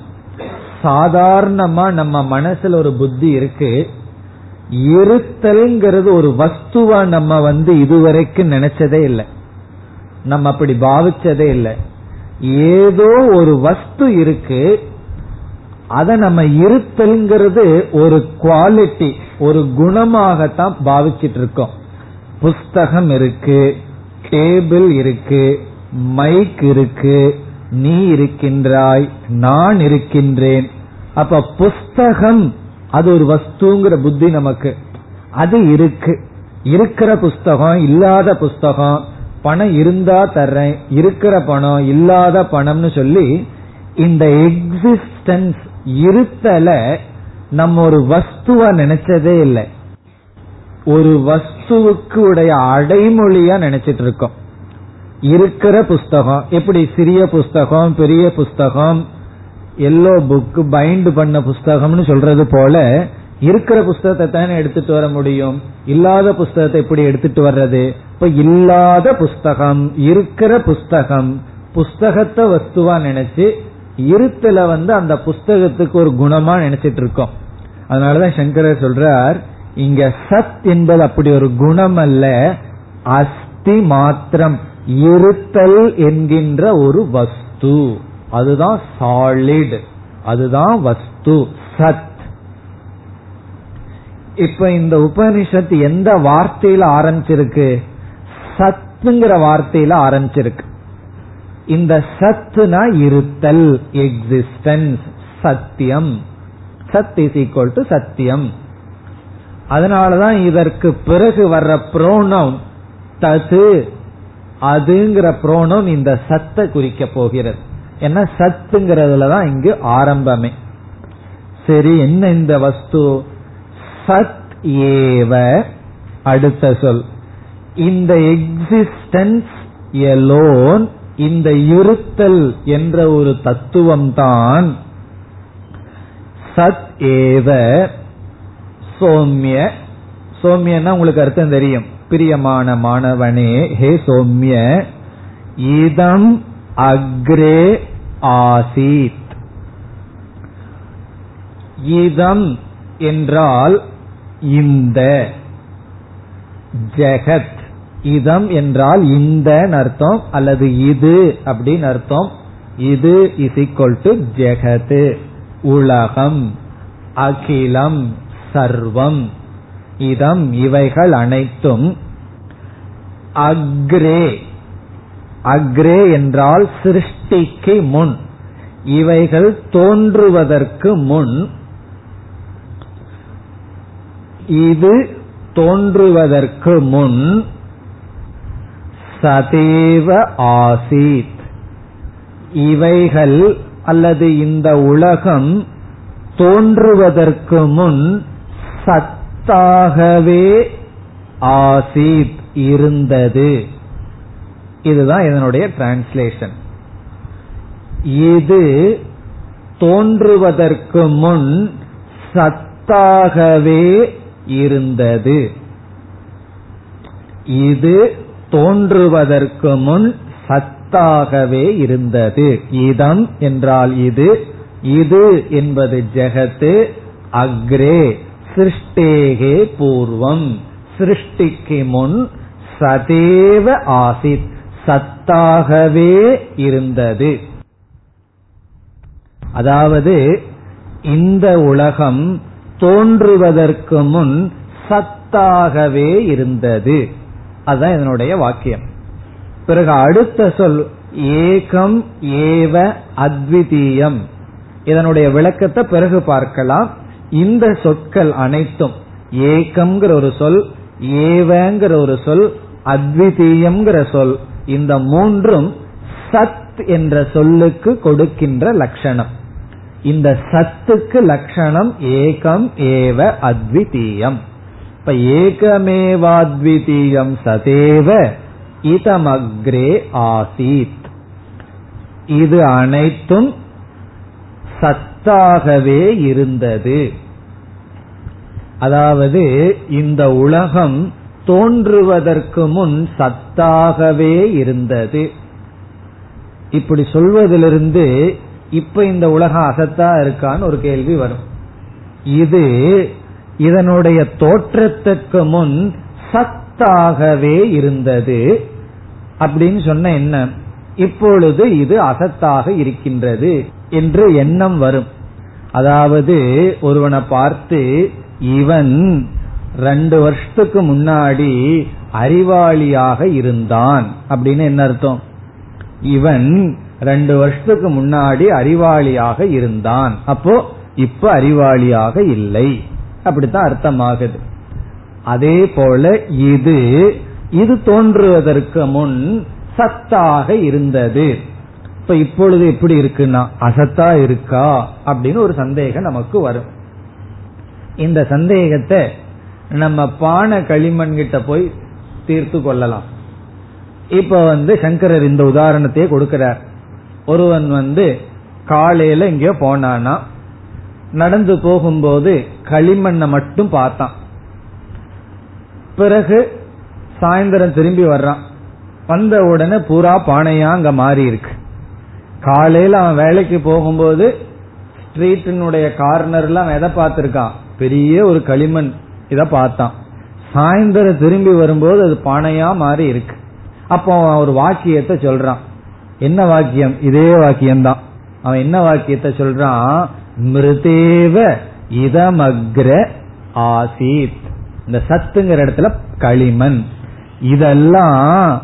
சாதாரணமா நம்ம மனசுல ஒரு புத்தி இருக்கு இருத்தல்ங்கிறது ஒரு வஸ்துவா நம்ம வந்து இதுவரைக்கும் நினைச்சதே இல்லை. நம்ம அப்படி பாவிச்சதே இல்லை. ஏதோ ஒரு வஸ்து இருக்கு அத நம்ம இருத்தல்ங்கிறது ஒரு குவாலிட்டி ஒரு குணமாகத்தான் பாவிச்சிட்டு இருக்கோம். புஸ்தகம் இருக்கு டேபிள் இருக்கு மைக் இருக்கு நீ இருக்கின்றாய் நான் இருக்கின்றேன். அப்ப புஸ்தகம் அது ஒரு வஸ்துங்கிற புத்தி நமக்கு. அது இருக்கு. இருக்கிற புஸ்தகம் இல்லாத புஸ்தகம் பணம் இருந்தா தர்றேன். இருக்கிற பணம் இல்லாத பணம்னு சொல்லி இந்த எக்ஸிஸ்டன்ஸ் இருத்தல நம்ம ஒரு வஸ்துவா நினைச்சதே இல்லை. ஒரு வஸ்துவுக்கு உடைய அடைமொழியா நினைச்சிட்டு இருக்கோம். இருக்கிற புஸ்தகம் எப்படி சிறிய புஸ்தகம் பெரிய புஸ்தகம் எல்லோ புக் பைண்ட் பண்ண புஸ்தகம்னு சொல்றது போல இருக்கிற புஸ்தகத்தை தானே எடுத்துட்டு வர முடியும்? இல்லாத புஸ்தகத்தை எப்படி எடுத்துட்டு வர்றது? இப்ப இல்லாத புஸ்தகம் இருக்கிற புஸ்தகம் புஸ்தகத்தை வஸ்துவா நினைச்சு இருத்துல வந்து அந்த புஸ்தகத்துக்கு ஒரு குணமா நினைச்சிட்டு இருக்கோம். அதனாலதான் சங்கரர் சொல்றார் இங்க சத் என்பது அப்படி ஒரு குணம் அல்ல அஸ்தி மாத்திரம் இருத்தல் என்கின்ற ஒரு வஸ்து. அதுதான் சாலிட் அதுதான் வஸ்து சத். இப்ப இந்த உபனிஷத் எந்த வார்த்தையில ஆரம்பிச்சிருக்கு? சத்துங்கிற வார்த்தையில ஆரம்பிச்சிருக்கு. இந்த சத்துனா இருத்தல் எக்ஸிஸ்டன்ஸ் சத்தியம். சத் இஸ் ஈக்வல் டு சத்தியம். அதனாலதான் இதற்கு பிறகு வர்ற புரோனம் தது அதுங்கிற புரோனம் இந்த சத்தை குறிக்க போகிறது. ஏன்னா சத்துங்கிறதுல தான் இங்கு ஆரம்பமே. சரி என்ன இந்த வஸ்து? சத் ஏவ அடுத்த சொல். இந்த எக்ஸிஸ்டன்ஸ் எலோன் இந்த இருத்தல் என்ற ஒரு தத்துவம் தான் சத் ஏவ. சோம்ய. சோம்யன்னா உங்களுக்கு அர்த்தம் தெரியும். பிரியமான மாணவனே ஹே சோம்ய. இதம் அக்ரே ஆசீத். இதம் என்றால் இந்த. ஜெகத். இதம் என்றால் இந்த அர்த்தம் அல்லது இது அப்படின்னு அர்த்தம். இது இஸ் ஈக்வல் டு ஜெகத் உலகம். அகிலம். சர்வம். இதம் இவைகள் அனைத்தும் அக்ரே. அக்ரே என்றால் சிருஷ்டிக்கு முன். இவைகள் தோன்றுவதற்கு முன். இது தோன்றுவதற்கு முன். சதேவ ஆசீத். இவைகள் அல்லது இந்த உலகம் தோன்றுவதற்கு முன் சத்தாகவே ஆசீத் இருந்தது. இதுதான் இதனுடைய டிரான்ஸ்லேஷன் இது தோன்றுவதற்கு முன் சத்தாகவே இருந்தது. இது தோன்றுவதற்கு முன் சத்தாகவே இருந்தது. இதம் என்றால் இது இது என்பது ஜெகத்து அக்ரே சிருஷ்டேகே பூர்வம். சிருஷ்டிக்கு முன் சதேவ ஆசித் சத்தாகவே இருந்தது. அதாவது இந்த உலகம் தோன்றுவதற்கு முன் சத்தாகவே இருந்தது. அதுதான் இதனுடைய வாக்கியம். பிறகு அடுத்த சொல் ஏகம் ஏவ அத்விதீயம். இதனுடைய விளக்கத்தை பிறகு பார்க்கலாம். இந்த சொற்கள் அனைத்தும் ஏகம்ங்கிற ஒரு சொல் ஏவங்கிற ஒரு சொல் அத்விதீயம்ங்கிற சொல். இந்த மூன்றும் சத் என்ற சொல்லுக்கு கொடுக்கின்ற லட்சணம். இந்த சத்துக்கு லட்சணம் ஏகம் ஏவ அத்விதீயம். இப்ப ஏகமேவாத்விதீயம் சதேவ இதமக்ரே ஆசீத். இது அனைத்தும் சத்தாகவே இருந்தது. அதாவது இந்த உலகம் தோன்றுவதற்கு முன் சத்தாகவே இருந்தது. இப்படி சொல்வதிலிருந்து இப்ப இந்த உலகம் அசத்தா இருக்கான்னு ஒரு கேள்வி வரும். இது இதனுடைய தோற்றத்துக்கு முன் சத்தாகவே இருந்தது. அப்படின்னு சொன்ன என்ன? இப்பொழுது இது அசத்தாக இருக்கின்றது. என்று எண்ணம் வரும். அதாவது ஒருவனை பார்த்து இவன் ரெண்டு வருஷத்துக்கு முன்னாடி அறிவாளியாக இருந்தான். அப்படின்னு என்ன அர்த்தம்? இவன் ரெண்டு வருஷத்துக்கு முன்னாடி அறிவாளியாக இருந்தான். அப்போ இப்ப அறிவாளியாக இல்லை. அப்படித்தான் அர்த்தமாகுது. அதே போல இது இது தோன்றுவதற்கு முன் சத்தாக இருந்தது. இப்ப இப்பொழுது எப்படி இருக்குன்னா அசத்தா இருக்கா? அப்படின்னு ஒரு சந்தேகம் நமக்கு வரும். இந்த சந்தேகத்தை நம்ம பானை களிமண் கிட்ட போய் தீர்த்து கொள்ளலாம். இப்ப வந்து சங்கரர் இந்த உதாரணத்தையே கொடுக்கிறார். ஒருவன் வந்து காலையில எங்கேயோ போனானா நடந்து போகும்போது களிமண்ணை மட்டும் பார்த்தான். பிறகு சாயந்தரம் திரும்பி வர்றான். வந்த உடனே பூரா பானையா அங்க மாறி இருக்கு. காலையில அவன் வேலைக்கு போகும்போது ஸ்ட்ரீட்டினுடைய கார்னர்ல அவன் எதை பார்த்திருக்கான்? பெரிய ஒரு களிமண். இத பார்த்தான். சாயந்தரம் திரும்பி வரும்போது அது பானையா மாறி இருக்கு. அப்போ அவன் ஒரு வாக்கியத்தை சொல்றான். என்ன வாக்கியம்? இதே வாக்கியம்தான். அவன் என்ன வாக்கியத்தை சொல்றான்? மிருதேவ இதமக்ர ஆசீத். இந்த சத்துங்கிற இடத்துல களிமண். இதெல்லாம்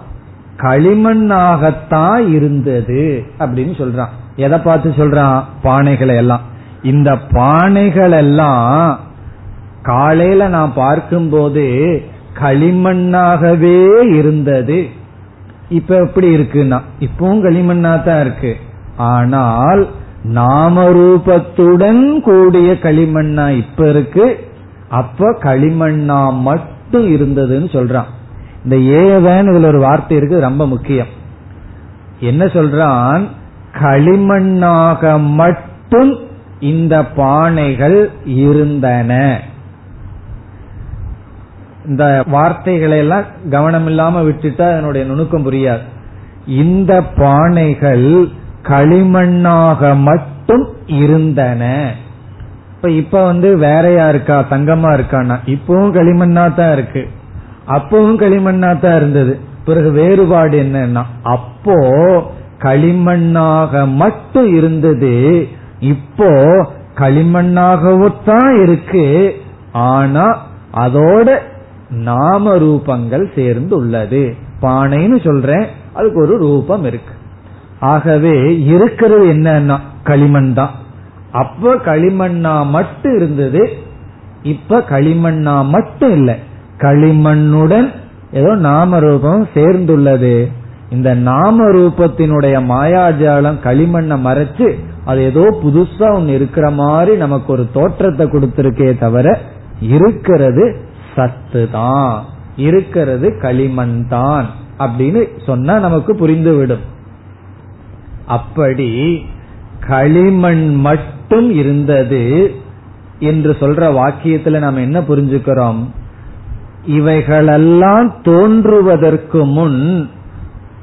களிமண்ணாகத்தான் இருந்தது அப்படின்னு சொல்றான். எதை பார்த்து சொல்றான்? பானைகளை எல்லாம் இந்த பானைகள் எல்லாம் காலையில நான் பார்க்கும்போது களிமண்ணாகவே இருந்தது. இப்ப எப்படி இருக்குன்னா இப்பவும் களிமண்ணா தான் இருக்கு. ஆனால் நாமரூபத்துடன் கூடிய களிமண்ணா இப்ப இருக்கு. அப்ப களிமண்ணா மட்டும் இருந்ததுன்னு சொல்றான். இந்த ஏவன் இதுல ஒரு வார்த்தை இருக்கு ரொம்ப முக்கியம். என்ன சொல்றான்? களிமண்ணாக மட்டும் இந்த பானைகள் இருந்தன. இந்த வார்த்தைகளை எல்லாம் கவனம் இல்லாம விட்டுட்டா அதனுடைய நுணுக்கம் புரியாது. இந்த பானைகள் களிமண்ணாக மட்டும் இருந்தன. இப்ப இப்ப வந்து வேறையா இருக்கா? தங்கமா இருக்கான்னா இப்பவும் களிமண்ணா தான் இருக்கு. அப்பவும் களிமண்ணா தான் இருந்தது. பிறகு வேறுபாடு என்னன்னா அப்போ களிமண்ணாக மட்டும் இருந்தது. இப்போ களிமண்ணாகவும் தான் இருக்கு. ஆனா அதோட நாம ரூபங்கள் சேர்ந்து உள்ளது பானைன்னு சொல்றேன் அதுக்கு ஒரு ரூபம் இருக்கு. ஆகவே இருக்கிறது என்னன்னா களிமண் தான் அப்ப களிமண்ணா மட்டும் இருந்தது இப்ப களிமண்ணா மட்டும் இல்லை. களிமண்ணுடன் ஏதோ நாம ரூபம் சேர்ந்துள்ளது. இந்த நாம ரூபத்தினுடைய மாயாஜாலம் களிமண்ணை மறைச்சு அது ஏதோ புதுசா ஒன்னு இருக்கிற மாதிரி நமக்கு ஒரு தோற்றத்தை கொடுத்திருக்கே தவிர இருக்கிறது சத்து தான் இருக்கிறது களிமண் தான் அப்படின்னு சொன்னா நமக்கு புரிந்துவிடும். அப்படி களிமண் மட்டும் இருந்தது என்று சொல்ற வாக்கியத்துல நாம் என்ன புரிஞ்சுக்கிறோம்? இவைகளெல்லாம் தோன்றுவதற்கு முன்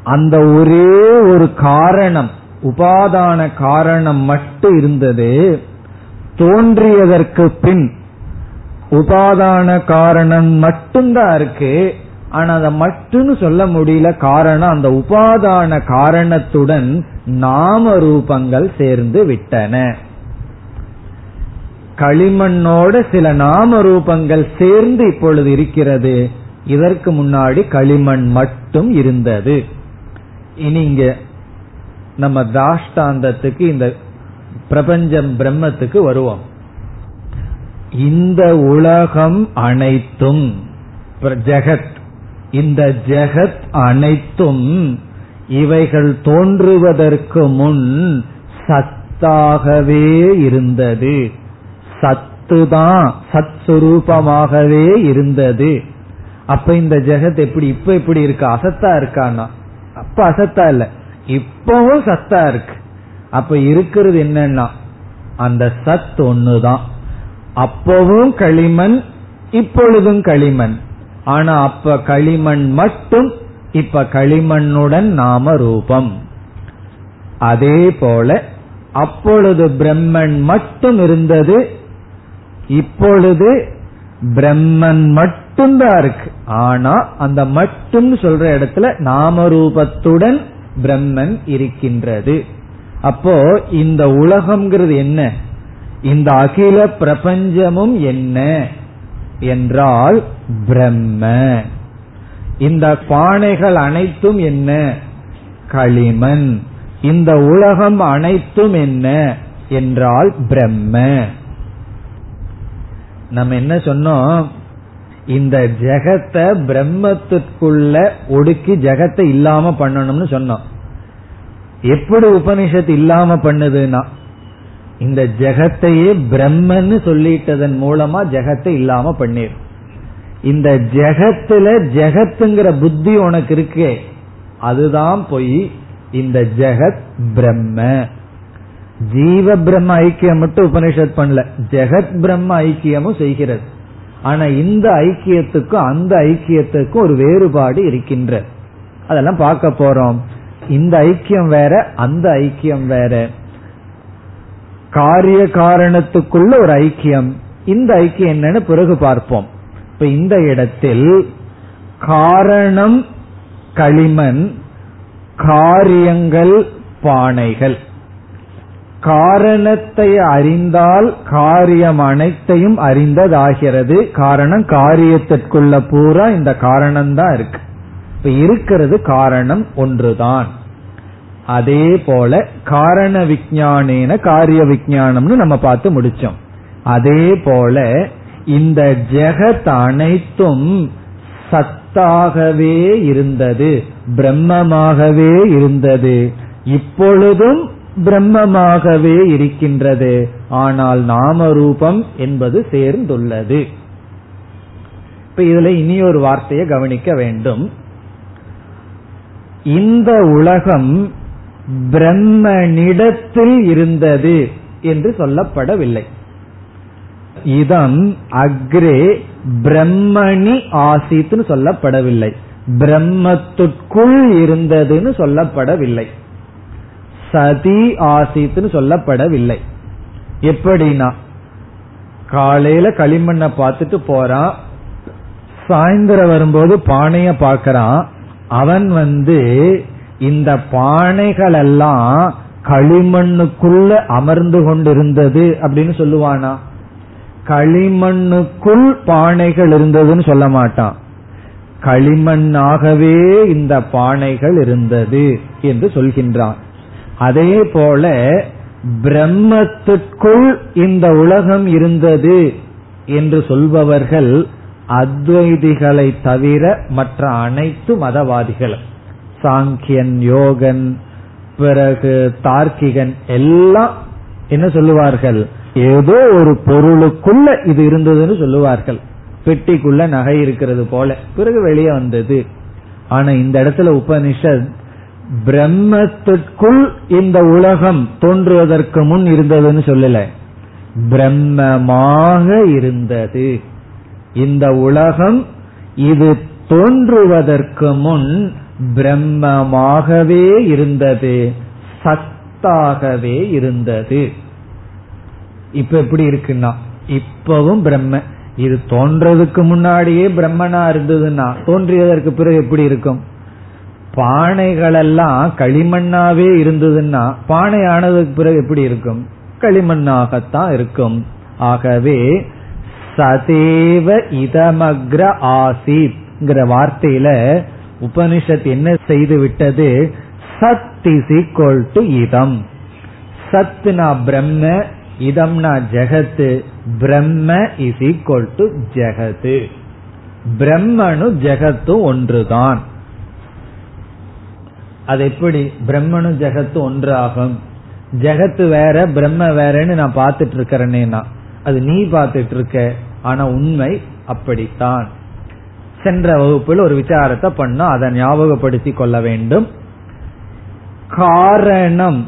அந்த ஒரே ஒரு காரணம் உபாதான காரணம் மட்டும் இருந்தது. தோன்றியதற்கு பின் உபாதான காரணம் மட்டும்தான் இருக்கு. ஆனா அதை மட்டும்னு சொல்ல முடியல. காரணம் அந்த உபாதான காரணத்துடன் நாம ரூபங்கள் சேர்ந்து விட்டன. களிமண்ணோட சில நாம ரூபங்கள் சேர்ந்து இப்பொழுது இருக்கிறது. இதற்கு முன்னாடி களிமண் மட்டும் இருந்தது. இனி இங்க நம்ம தாஷ்டாந்தத்துக்கு இந்த பிரபஞ்சம் பிரம்மத்துக்கு வருவோம். இந்த உலகம் அனைத்தும் ஜெகத் இந்த ஜெகத் அனைத்தும் இவைகள் தோன்றுவதற்கு முன் சத்தாகவே இருந்தது. சத்துதான் சத் சுரூபமாகவே இருந்தது. அப்ப இந்த ஜெகத் எப்படி இப்ப எப்படி இருக்கு? அசத்தா இருக்கானா அப்ப அசத்தா இல்ல. இப்பவும் சத்தா இருக்கு. அப்ப இருக்கிறது என்னன்னா அந்த சத் ஒண்ணுதான். அப்பவும் களிமண் இப்பொழுதும் களிமண். ஆனா அப்ப களிமண் மட்டும் இப்ப களிமண்ணுடன் நாம ரூபம். அதே போல அப்பொழுது பிரம்மன் மட்டும் இருந்தது இப்பொழுது பிரம்மன் மட்டும்தான் இருக்கு. ஆனா அந்த மட்டும் சொல்ற இடத்துல நாம ரூபத்துடன் பிரம்மன் இருக்கின்றது. அப்போ இந்த உலகம்ங்கிறது என்ன? இந்த அகில பிரபஞ்சமும் என்ன என்றால் பிரம்ம. இந்த பானைகள் அனைத்தும் என்ன? களிமண். இந்த உலகம் அனைத்தும் என்ன என்றால் பிரம்ம. நம்ம என்ன சொன்னோம்? இந்த ஜெகத்தை பிரம்மத்துக்குள்ள ஒடுக்கி ஜெகத்தை இல்லாம பண்ணணும்னு சொன்னோம். எப்படி உபனிஷத்து இல்லாம பண்ணுதுன்னா இந்த ஜெகத்தையே பிரம்மன்னு சொல்லிட்டதன் மூலமா ஜெகத்தை இல்லாம பண்ணிரு இந்த ஜெகத்துல ஜெகத்துங்கிற புத்தி உனக்கு இருக்கே அதுதான் போய் இந்த ஜெகத் பிரம்ம. ஜீவ பிரம்ம ஐக்கியம் மட்டும் உபனிஷத் பண்ணல. ஜெகத் பிரம்ம ஐக்கியமும் செய்கிறது. ஆனா இந்த ஐக்கியத்துக்கும் அந்த ஐக்கியத்துக்கும் ஒரு வேறுபாடு இருக்கின்ற. அதெல்லாம் பார்க்க போறோம். இந்த ஐக்கியம் வேற அந்த ஐக்கியம் வேற. காரிய காரணத்துக்குள்ள ஒரு ஐக்கியம். இந்த ஐக்கியம் என்னன்னு பிறகு பார்ப்போம். இப்ப இந்த இடத்தில் காரணம் களிமண் காரியங்கள் பானைகள். காரணத்தை அறிந்தால் காரியம் அனைத்தையும் அறிந்ததாகிறது. காரணம் காரியத்திற்குள்ள பூரா இந்த காரணம்தான் இருக்கு. இப்ப இருக்கிறது காரணம் ஒன்றுதான். அதே போல காரண விஜயானேன காரிய விஜயானம்னு நம்ம பார்த்து முடிச்சோம். அதே போல இந்த ஜெகத் அனைத்தும் சத்தாகவே இருந்தது பிரம்மமாகவே இருந்தது. இப்பொழுதும் பிரம்மமாகவே இருக்கின்றது. ஆனால் நாம ரூபம் என்பது சேர்ந்துள்ளது. இப்ப இதுல இனி ஒரு வார்த்தையை கவனிக்க வேண்டும். இந்த உலகம் பிரம்மனிடத்தில் இருந்தது என்று சொல்லப்படவில்லை. இதம் அக்ரே பிரம்மணி ஆசித்னு சொல்லப்படவில்லை. பிரம்மத்துக்குள் இருந்ததுன்னு சொல்லப்படவில்லை. சதி ஆசித்னு சொல்லப்படவில்லை. எப்படின்னா காலையில களிமண்ணை பார்த்துட்டு போறான் சாயந்தரம் வரும்போது பானைய பாக்கிறான் அவன் வந்து இந்த பானைகள் எல்லாம் களிமண்ணுக்குள்ள அமர்ந்து கொண்டிருந்தது அப்படின்னு சொல்லுவானா? களிமண்ணுக்குள் பானைகள் இருந்ததுன்னு சொல்ல மாட்டான். களிமண்ணாகவே இந்த பானைகள் இருந்தது என்று சொல்கின்றான். அதே போல பிரம்மத்துக்குள் இந்த உலகம் இருந்தது என்று சொல்பவர்கள் அத்வைதிகளை தவிர மற்ற அனைத்து மதவாதிகளும் சாங்கியன் யோகன் பிறகு தார்க்கிகன் எல்லாம் என்ன சொல்லுவார்கள்? ஏதோ ஒரு பொருளுக்குள்ள இது இருந்ததுன்னு சொல்லுவார்கள். பெட்டிக்குள்ள நகை இருக்கிறது போல. பிறகு வெளியே வந்தது. ஆனா இந்த இடத்துல உபனிஷத் பிரம்மத்திற்குள் இந்த உலகம் தோன்றுவதற்கு முன் இருந்ததுன்னு சொல்லல. பிரம்மமாக இருந்தது. இந்த உலகம் இது தோன்றுவதற்கு முன் பிரம்மமாகவே இருந்தது. சத்தாகவே இருந்தது. இப்ப எப்படி இருக்குன்னா இப்பவும் பிரம்ம. இது தோன்றதுக்கு முன்னாடியே பிரம்மனா இருந்ததுன்னா தோன்றியதற்கு பிறகு எப்படி இருக்கும்? பானைகளெல்லாம் களிமண்ணாவே இருந்ததுன்னா பானை ஆனதுக்கு பிறகு எப்படி இருக்கும்? களிமண்ணாகத்தான் இருக்கும். ஆகவே சதேவ இதமக்ர ஆசித்ங்கிற வார்த்தையில உபனிஷத் என்ன செய்து விட்டது? சத் இஸ் ஈக்வல் டு இதம். சத்னா பிரம்ம இதம்னா ஜெகத்து பிரம்ம இஸ் ஈக்வல் டு ஜெகத்து. பிரம்மனு ஜெகத்து ஒன்றுதான். அது எப்படி பிரம்மனும் ஜெகத்து ஒன்று ஆகும் ஜெகத்து வேற பிரம்ம வேறன்னு நான் பார்த்துட்டு இருக்கிறேன்னா அது நீ பார்த்துட்டு இருக்க ஆனா உண்மை அப்படித்தான். சென்ற வகுப்பில் ஒரு விசாரத்தை பண்ணோம் அதை ஞாபகப்படுத்தி கொள்ள வேண்டும். காரணம்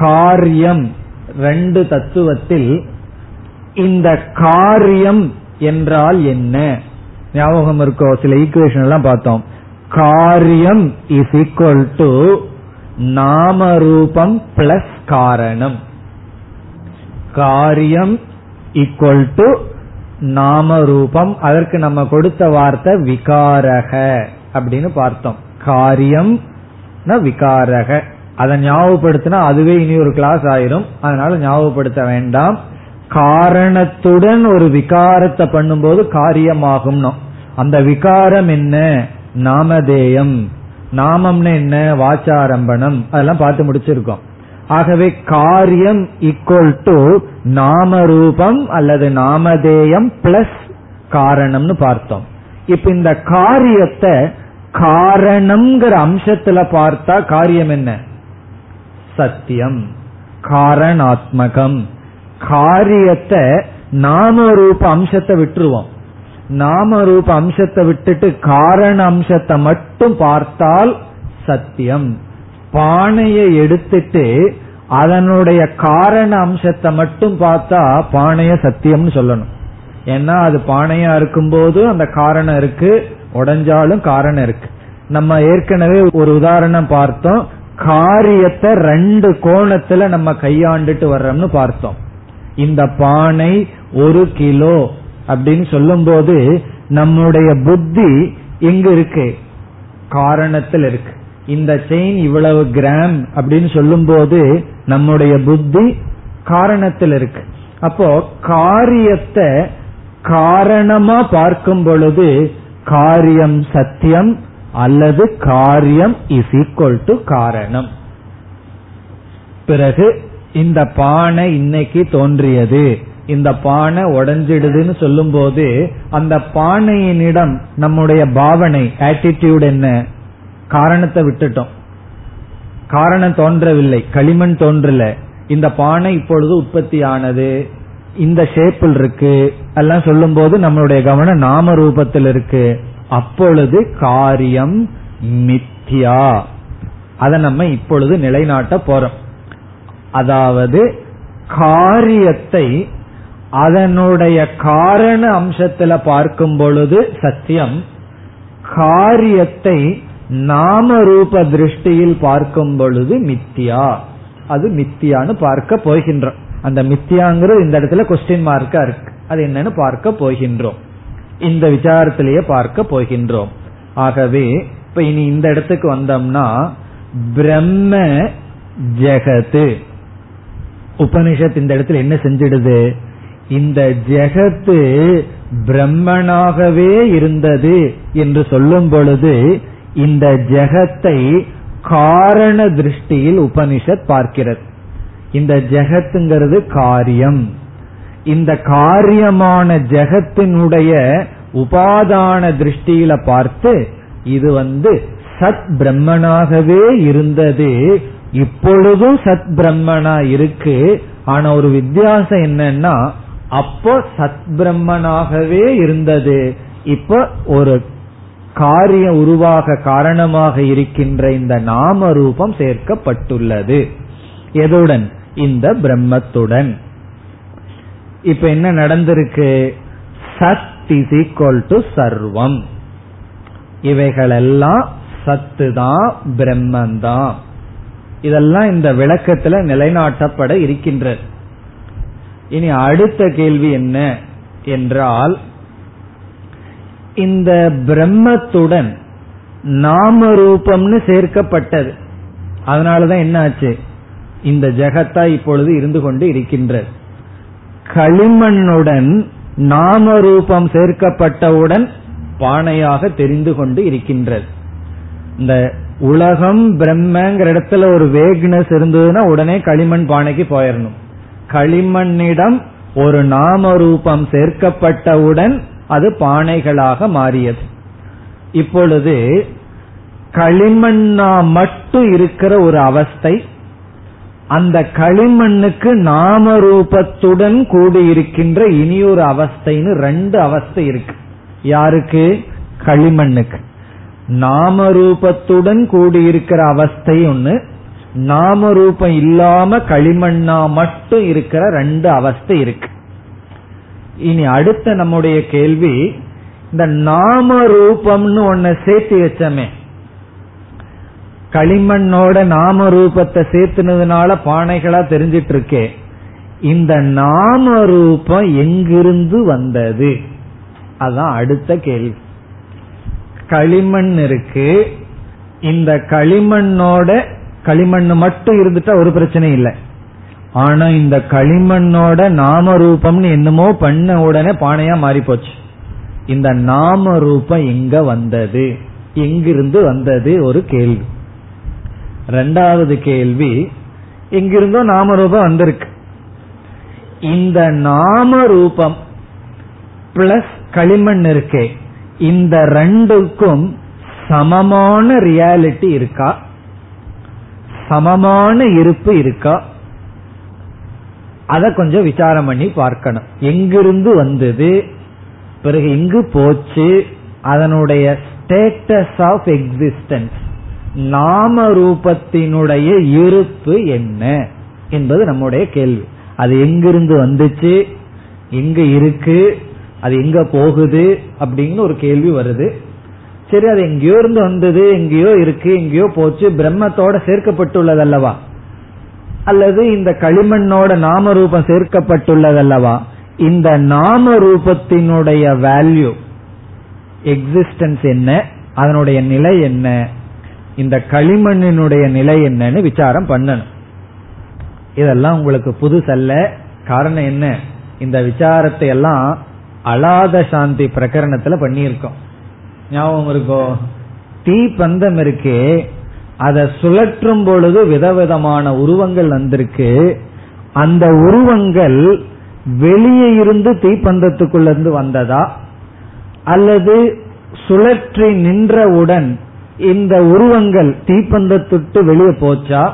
காரியம் ரெண்டு தத்துவத்தில் இந்த காரியம் என்றால் என்ன? ஞாபகம் இருக்கோ? சில ஈக்குவேஷன் எல்லாம் பார்த்தோம். காரியம் இஸ் ஈக்குவல் டு நாமரூபம் பிளஸ் காரணம். காரியம் ஈக்குவல் டு நாமரூபம். அதற்கு நம்ம கொடுத்த வார்த்தை விகாரக அப்படின்னு பார்த்தோம். காரியம் விகாரக. அதை ஞாபகப்படுத்தினா அதுவே இனி ஒரு கிளாஸ் ஆயிரும். அதனால ஞாபகப்படுத்த வேண்டாம். காரணத்துடன் ஒரு விகாரத்தை பண்ணும்போது காரியமாகும் அந்த விகாரம் என்ன? நாமதேயம். நாமம்னு என்ன? வாச்சாரம்பணம். அதெல்லாம் பார்த்து முடிச்சிருக்கோம். ஆகவே காரியம் ஈக்குவல் டு நாம ரூபம் அல்லது நாமதேயம் பிளஸ் காரணம்னு பார்த்தோம். இப்ப இந்த காரியத்தை காரணம்ங்கிற அம்சத்துல பார்த்தா காரியம் என்ன? சத்தியம். காரணாத்மகம். காரியத்தை நாம ரூப அம்சத்தை விட்டுருவோம். நாம ரூப அம்சத்தை விட்டுட்டு காரண அம்சத்தை மட்டும் பார்த்தால் சத்தியம். பானையை எடுத்துட்டு அதனுடைய காரண அம்சத்தை மட்டும் பார்த்தா பானைய சத்தியம்னு சொல்லணும். ஏன்னா அது பானையா இருக்கும்போது அந்த காரணம் இருக்கு உடஞ்சாலும் காரணம் இருக்கு. நம்ம ஏற்கனவே ஒரு உதாரணம் பார்த்தோம். காரியத்தை ரெண்டு கோணத்துல நம்ம கையாண்டுட்டு வர்றோம்னு பார்த்தோம். இந்த பானை ஒரு கிலோ அப்படின்னு சொல்லும் போது நம்முடைய புத்தி எங்க இருக்கு? காரணத்தில் இருக்கு. இந்த செயின் இவ்வளவு கிராம் அப்படின்னு சொல்லும் போது நம்முடைய புத்தி காரணத்தில் இருக்கு. அப்போ காரியத்தை காரணமா பார்க்கும் பொழுது காரியம் சத்தியம் அல்லது காரியம் இஸ் ஈக்வல் டு காரணம். பிறகு இந்த பானை இன்னைக்கு தோன்றியது. இந்த பானை உடஞ்சிடுதுன்னு சொல்லும் போது அந்த பானையினிடம் நம்முடைய பாவனை ஆட்டிடியூட் என்ன? காரணத்தை விட்டுட்டோம். காரணம் தோன்றவில்லை களிமண் தோன்றல. இந்த பானை இப்பொழுது உற்பத்தி ஆனது இந்த ஷேப்பில் இருக்கு. எல்லாம் சொல்லும் போது நம்மளுடைய கவனம் நாம ரூபத்தில் இருக்கு. அப்பொழுது காரியம் மித்யா. அதை நம்ம இப்பொழுது நிலைநாட்ட போறோம். அதாவது காரியத்தை அதனுடைய காரண அம்சத்துல பார்க்கும் பொழுது சத்தியம் காரியத்தை நாம ரூப திருஷ்டியில் பார்க்கும் பொழுது மித்தியா. அது மித்தியான்னு பார்க்க போகின்றோம். அந்த மித்தியாங்கிறது இந்த இடத்துல கொஸ்டின் மார்க்கா இருக்கு. அது என்னன்னு பார்க்க போகின்றோம். இந்த விசாரத்திலேயே பார்க்க போகின்றோம். ஆகவே இப்ப இனி இந்த இடத்துக்கு வந்தோம்னா பிரம்ம ஜெகத்து. உபனிஷத் இந்த இடத்துல என்ன செஞ்சிடுது? இந்த ஜெகத்து பிரம்மனாகவே இருந்தது என்று சொல்லும் பொழுது இந்த ஜெகத்தை காரண திருஷ்டியில் உபனிஷத் பார்க்கிறது. இந்த ஜெகத்துங்கிறது காரியம். இந்த காரியமான ஜெகத்தினுடைய உபாதான திருஷ்டியில பார்த்து இது வந்து சத் பிரம்மனாகவே இருந்தது. இப்பொழுதும் சத் பிரம்மனா இருக்கு. ஆனா ஒரு வித்தியாசம் என்னன்னா அப்போ சத் பிரம்மனாகவே இருந்தது. இப்ப ஒரு காரியம் உருவாக காரணமாக இருக்கின்ற இந்த நாம ரூபம் சேர்க்கப்பட்டுள்ளது. எதுடன் இந்த பிரம்மத்துடன். இப்ப என்ன நடந்திருக்கு? சத் இஸ் ஈக்வல் டு சர்வம். இவைகளெல்லாம் சத்து தான் பிரம்மந்தான். இதெல்லாம் இந்த விளக்கத்துல நிலைநாட்டப்பட இருக்கின்றது. இனி அடுத்த கேள்வி என்ன என்றால் இந்த பிரம்மத்துடன் நாம ரூபம்னு சேர்க்கப்பட்டது. அதனாலதான் என்ன ஆச்சு இந்த ஜெகத்தா இப்பொழுது இருந்து கொண்டு இருக்கின்றது. களிமண்ணுடன் நாம ரூபம் சேர்க்கப்பட்டவுடன் பானையாக தெரிந்து கொண்டு இருக்கின்றது. இந்த உலகம் பிரம்மங்கிற இடத்துல ஒரு வேக்னஸ் இருந்ததுன்னா உடனே களிமண் பானைக்கு போயிடணும் களிமண்ணிடம் ஒரு நாம ரூபம் சேர்க்கப்பட்டவுடன் அது பானைகளாக மாறியது. இப்பொழுது களிமண்ணா மட்டும் இருக்கிற ஒரு அவஸ்தை அந்த களிமண்ணுக்கு நாம ரூபத்துடன் கூடியிருக்கின்ற இனியொரு அவஸ்தைன்னு ரெண்டு அவஸ்தை இருக்கு. யாருக்கு? களிமண்ணுக்கு. நாம ரூபத்துடன் கூடியிருக்கிற அவஸ்தை ஒண்ணு நாம ரூபம் இல்லாம களிமண்ணா மட்டும் இருக்கிற ரெண்டு அவஸ்தை இருக்கு. இனி அடுத்த நம்முடைய கேள்வி இந்த நாம ரூபம்னு ஒன்ன சேர்த்து வச்சமே. களிமண்ணோட நாம ரூபத்தை சேர்த்துனதுனால பானைகளா தெரிஞ்சிட்டு இருக்கே இந்த நாம ரூபம் எங்கிருந்து வந்தது? அதான் அடுத்த கேள்வி. களிமண் இருக்கு. இந்த களிமண்ணோட களிமண் மட்டும் இருந்துட்டா ஒரு பிரச்சனை இல்லை. ஆனா இந்த களிமண்ணோட நாம ரூபம்னு என்னமோ பண்ண உடனே பானையா மாறி போச்சு இந்த நாம ரூபம் எங்க வந்தது? எங்கிருந்து வந்தது? ஒரு கேள்வி. ரெண்டாவது கேள்வி எங்கிருந்தோ நாம ரூபம் வந்திருக்கு. இந்த நாம ரூபம் பிளஸ் களிமண் இருக்கே இந்த ரெண்டுக்கும் சமமான ரியாலிட்டி இருக்கா? சமமான இருப்பு இருக்கா? அத கொஞ்சம் விசாரம் பண்ணி பார்க்கணும். எங்கிருந்து வந்தது? பிறகு எங்கு போச்சு. அதனுடைய ஸ்டேட்டஸ் ஆஃப் எக்ஸிஸ்டன்ஸ் நாம ரூபத்தினுடைய இருப்பு என்ன? என்பது நம்முடைய கேள்வி. அது எங்கிருந்து வந்துச்சு? எங்க இருக்கு. அது எங்க போகுது? அப்படின்னு ஒரு கேள்வி வருது. சரி அது எங்கேயோ இருந்து வந்தது எங்கேயோ இருக்கு எங்கேயோ போச்சு பிரம்மத்தோட சேர்க்கப்பட்டுள்ளது அல்லவா அல்லது இந்த களிமண்ணோட நாம ரூபம் சேர்க்கப்பட்டுள்ளது அல்லவா இந்த நாம ரூபத்தினுடைய வேல்யூ எக்ஸிஸ்டன்ஸ் என்ன? அதனுடைய நிலை என்ன? இந்த களிமண்ணினுடைய நிலை என்னன்னு விசாரம் பண்ணணும். இதெல்லாம் உங்களுக்கு புதுசல்ல. காரணம் என்ன? இந்த விசாரத்தை எல்லாம் அலாத சாந்தி பிரகரணத்துல பண்ணியிருக்கோம். ஞாபகம் இருக்கோ? தீ பந்தம் இருக்கே. அதை சுழற்றும் பொழுது விதவிதமான உருவங்கள் வந்திருக்கு. அந்த உருவங்கள் வெளியே இருந்து தீப்பந்தத்துக்குள்ள இருந்து வந்ததா? அல்லது சுழற்றி நின்றவுடன் இந்த உருவங்கள் தீப்பந்தத்துட்டு வெளியே போச்சா?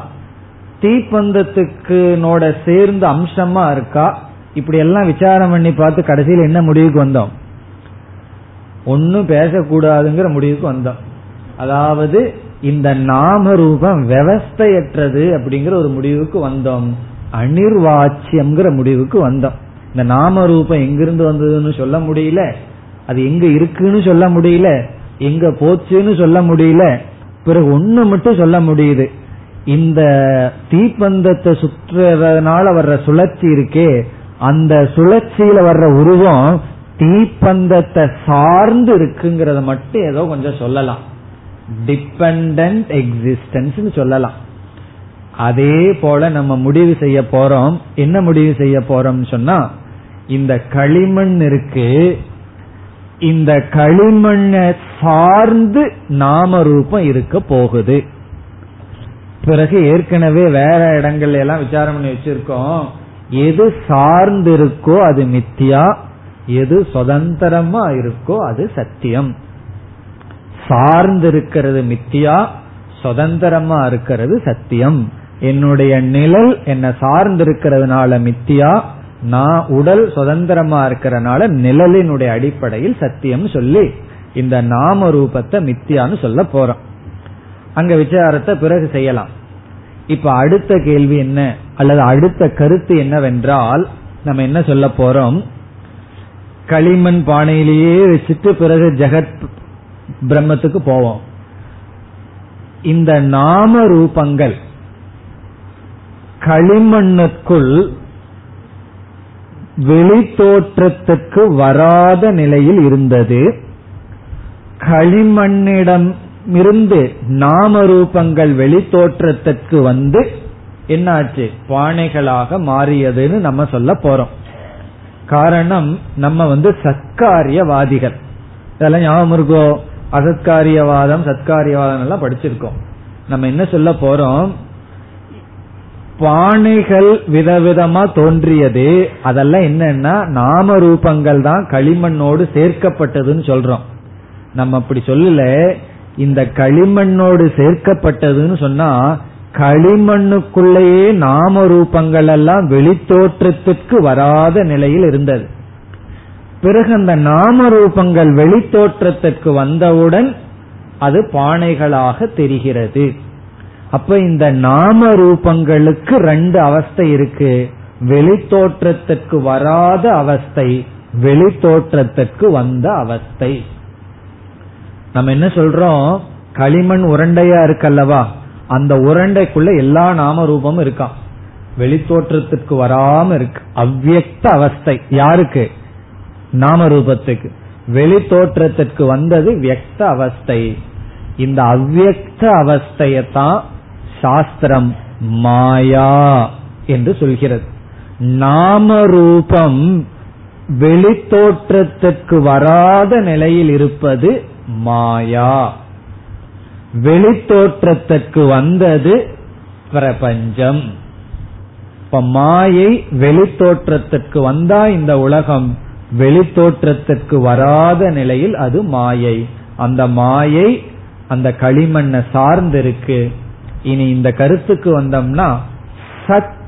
தீப்பந்தத்துக்கு சேர்ந்து அம்சமா இருக்கா? இப்படி எல்லாம் விசாரம் பண்ணி பார்த்து கடைசியில் என்ன முடிவுக்கு வந்தோம்? ஒன்னும் பேசக்கூடாதுங்கிற முடிவுக்கு வந்தோம் அதாவது இந்த நாம ரூபம் விவஸ்தையற்றது அப்படிங்கிற ஒரு முடிவுக்கு வந்தோம். அனிர்வாச்சியம்ங்கிற முடிவுக்கு வந்தோம். இந்த நாம ரூபம் எங்கிருந்து வந்ததுன்னு சொல்ல முடியல. அது எங்க இருக்குன்னு சொல்ல முடியல. எங்க போச்சுன்னு சொல்ல முடியல. பிறகு ஒண்ணு மட்டும் சொல்ல முடியுது. இந்த தீப்பந்தத்தை சுற்றுறதுனால வர்ற சுழற்சி இருக்கே அந்த சுழற்சியில வர்ற உருவம் தீப்பந்தத்தை சார்ந்து இருக்குங்கிறத மட்டும் ஏதோ கொஞ்சம் சொல்லலாம். டிபெண்ட் எக்ஸிஸ்டன்ஸ் சொல்லலாம். அதே போல நம்ம முடிவு செய்ய போறோம். என்ன முடிவு செய்ய போறோம் சொன்னா இந்த களிமண் இருக்கு. இந்த களிமண்ணை சார்ந்து நாம ரூபம் இருக்க போகுது. பிறகு ஏற்கனவே வேற இடங்கள்ல எல்லாம் விசாரம் பண்ணி வச்சிருக்கோம். எது சார்ந்திருக்கோ அது மித்தியா எது சுதந்திரமா இருக்கோ அது சத்தியம். சார்ந்திருக்கிறது மித்தியா சுதந்திரமா இருக்கிறது சத்தியம். என்னுடைய நிழல் என்ன சார்ந்திருக்கிறதுனால மித்தியா நான் உடல் சுதந்திரமா இருக்கிறனால நிழலினுடைய அடிப்படையில் சத்தியம் சொல்லி இந்த நாம ரூபத்தை மித்தியான்னு சொல்ல போறோம். அங்க விசாரத்தை பிறகு செய்யலாம். இப்ப அடுத்த கேள்வி என்ன? அல்லது அடுத்த கருத்து என்னவென்றால் நம்ம என்ன சொல்ல போறோம்? களிமண் பானையிலேயே வச்சுட்டு பிறகு ஜெகத் பிரம்மத்துக்கு போவோம். இந்த நாம ரூபங்கள் களிமண்ணுக்குள் வெளித்தோற்றத்துக்கு வராத நிலையில் இருந்தது. களிமண்ணிடம் இருந்து நாம ரூபங்கள் வெளித்தோற்றத்திற்கு வந்து என்னாச்சு? பானைகளாக மாறியதுன்னு நம்ம சொல்ல போறோம். காரணம் நம்ம வந்து சத்காரியவாதிகள். இதெல்லாம் ஞாபகம் இருக்கோ? அசத்காரியவாதம் சத்காரியவாதம் எல்லாம் படிச்சிருக்கோம். நம்ம என்ன சொல்ல போறோம்? பானைகள் விதவிதமா தோன்றியது. அதெல்லாம் என்னன்னா நாம ரூபங்கள் தான் களிமண்ணோடு சேர்க்கப்பட்டதுன்னு சொல்றோம். நம்ம அப்படி சொல்லல. இந்த களிமண்ணோடு சேர்க்கப்பட்டதுன்னு சொன்னா களிமண்ணுக்குள்ளேயே நாம ரூபங்கள் எல்லாம் வெளித்தோற்றத்திற்கு வராத நிலையில் இருந்தது. பிறகு அந்த நாம ரூபங்கள் வெளித்தோற்றத்திற்கு வந்தவுடன் அது பானைகளாக தெரிகிறது. அப்ப இந்த நாம ரூபங்களுக்கு ரெண்டு அவஸ்தை இருக்கு. வெளித்தோற்றத்திற்கு வராத அவஸ்தை வெளித்தோற்றத்திற்கு வந்த அவஸ்தை. நம்ம என்ன சொல்றோம்? களிமண் உருண்டையா இருக்கல்லவா? அந்த உரண்டைக்குள்ள எல்லா நாம ரூபமும் இருக்கான் வெளித்தோற்றத்திற்கு வராம இருக்கு. அவ்வியக்த அவஸ்தை. யாருக்கு? நாம ரூபத்துக்கு வெளித்தோற்றத்திற்கு வந்தது வியக்த அவஸ்தை. இந்த அவ்வியக்த அவஸ்தையத்தான் சாஸ்திரம் மாயா என்று சொல்கிறது. நாம ரூபம் வெளித்தோற்றத்திற்கு வராத நிலையில் இருப்பது மாயா. வெளித்தோற்றத்துக்கு வந்தது பிரபஞ்சம். இப்ப மாயை வெளித்தோற்றத்துக்கு வந்தா இந்த உலகம் வெளித்தோற்றத்துக்கு வராத நிலையில் அது மாயை. அந்த மாயை அந்த களிமண்ணை சார்ந்திருக்கு. இனி இந்த கருத்துக்கு வந்தோம்னா சத்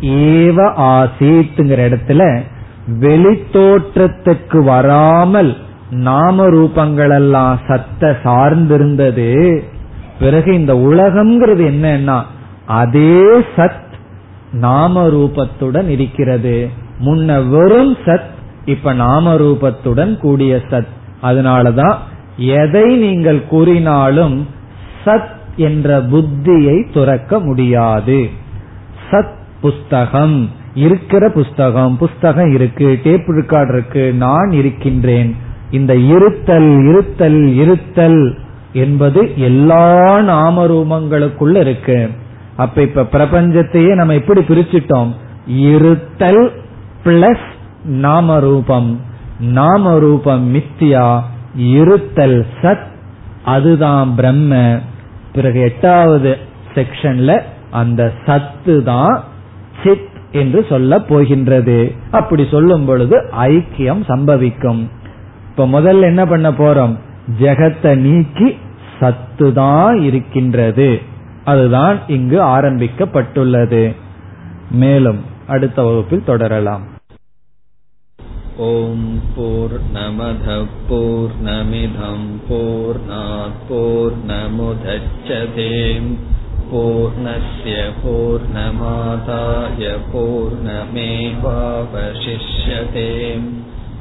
ஏவ ஆசீத்துங்கிற இடத்துல வெளித்தோற்றத்துக்கு வராமல் நாம ரூபங்களெல்லாம் சத்த சார்ந்திருந்தது. பிறகு இந்த உலகம்ங்கிறது என்னன்னா அதே சத் நாம ரூபத்துடன் இருக்கிறது. முன்ன வெறும் சத் இப்ப நாம ரூபத்துடன் கூடிய சத். அதனாலதான் எதை நீங்கள் கூறினாலும் சத் என்ற புத்தியை துறக்க முடியாது. சத் புஸ்தகம் இருக்கிற புஸ்தகம் புஸ்தகம் இருக்கு டேப் ரெக்கார்ட் இருக்கு நான் இருக்கின்றேன். இந்த இருத்தல் இருத்தல் இருத்தல் என்பது எல்லா நாமரூபங்களுக்குள்ள இருக்கு. அப்ப இப்ப பிரபஞ்சத்தையே நம்ம எப்படி பிரிச்சிட்டோம்? இருத்தல் பிளஸ் நாமரூபம். நாமரூபம் மித்தியா இருத்தல் சத் அதுதான் பிரம்ம. பிறகு எட்டாவது செக்ஷன்ல அந்த சத்து தான் சித் என்று சொல்ல போகின்றது. அப்படி சொல்லும் பொழுது ஐக்கியம் சம்பவிக்கும். இப்ப முதல்ல என்ன பண்ண போறோம் ஜெகத்தை நீக்கி சத்து தான் இருக்கின்றது அதுதான் இங்கு ஆரம்பிக்கப்பட்டுள்ளது மேலும் அடுத்த வகுப்பில் தொடரலாம் ॐ पूर्णमधः पूर्णमिधम् पूर्णात् पूर्णमुदच्छते पूर्णस्य पूर्णमादाय पूर्णमेवावशिष्यते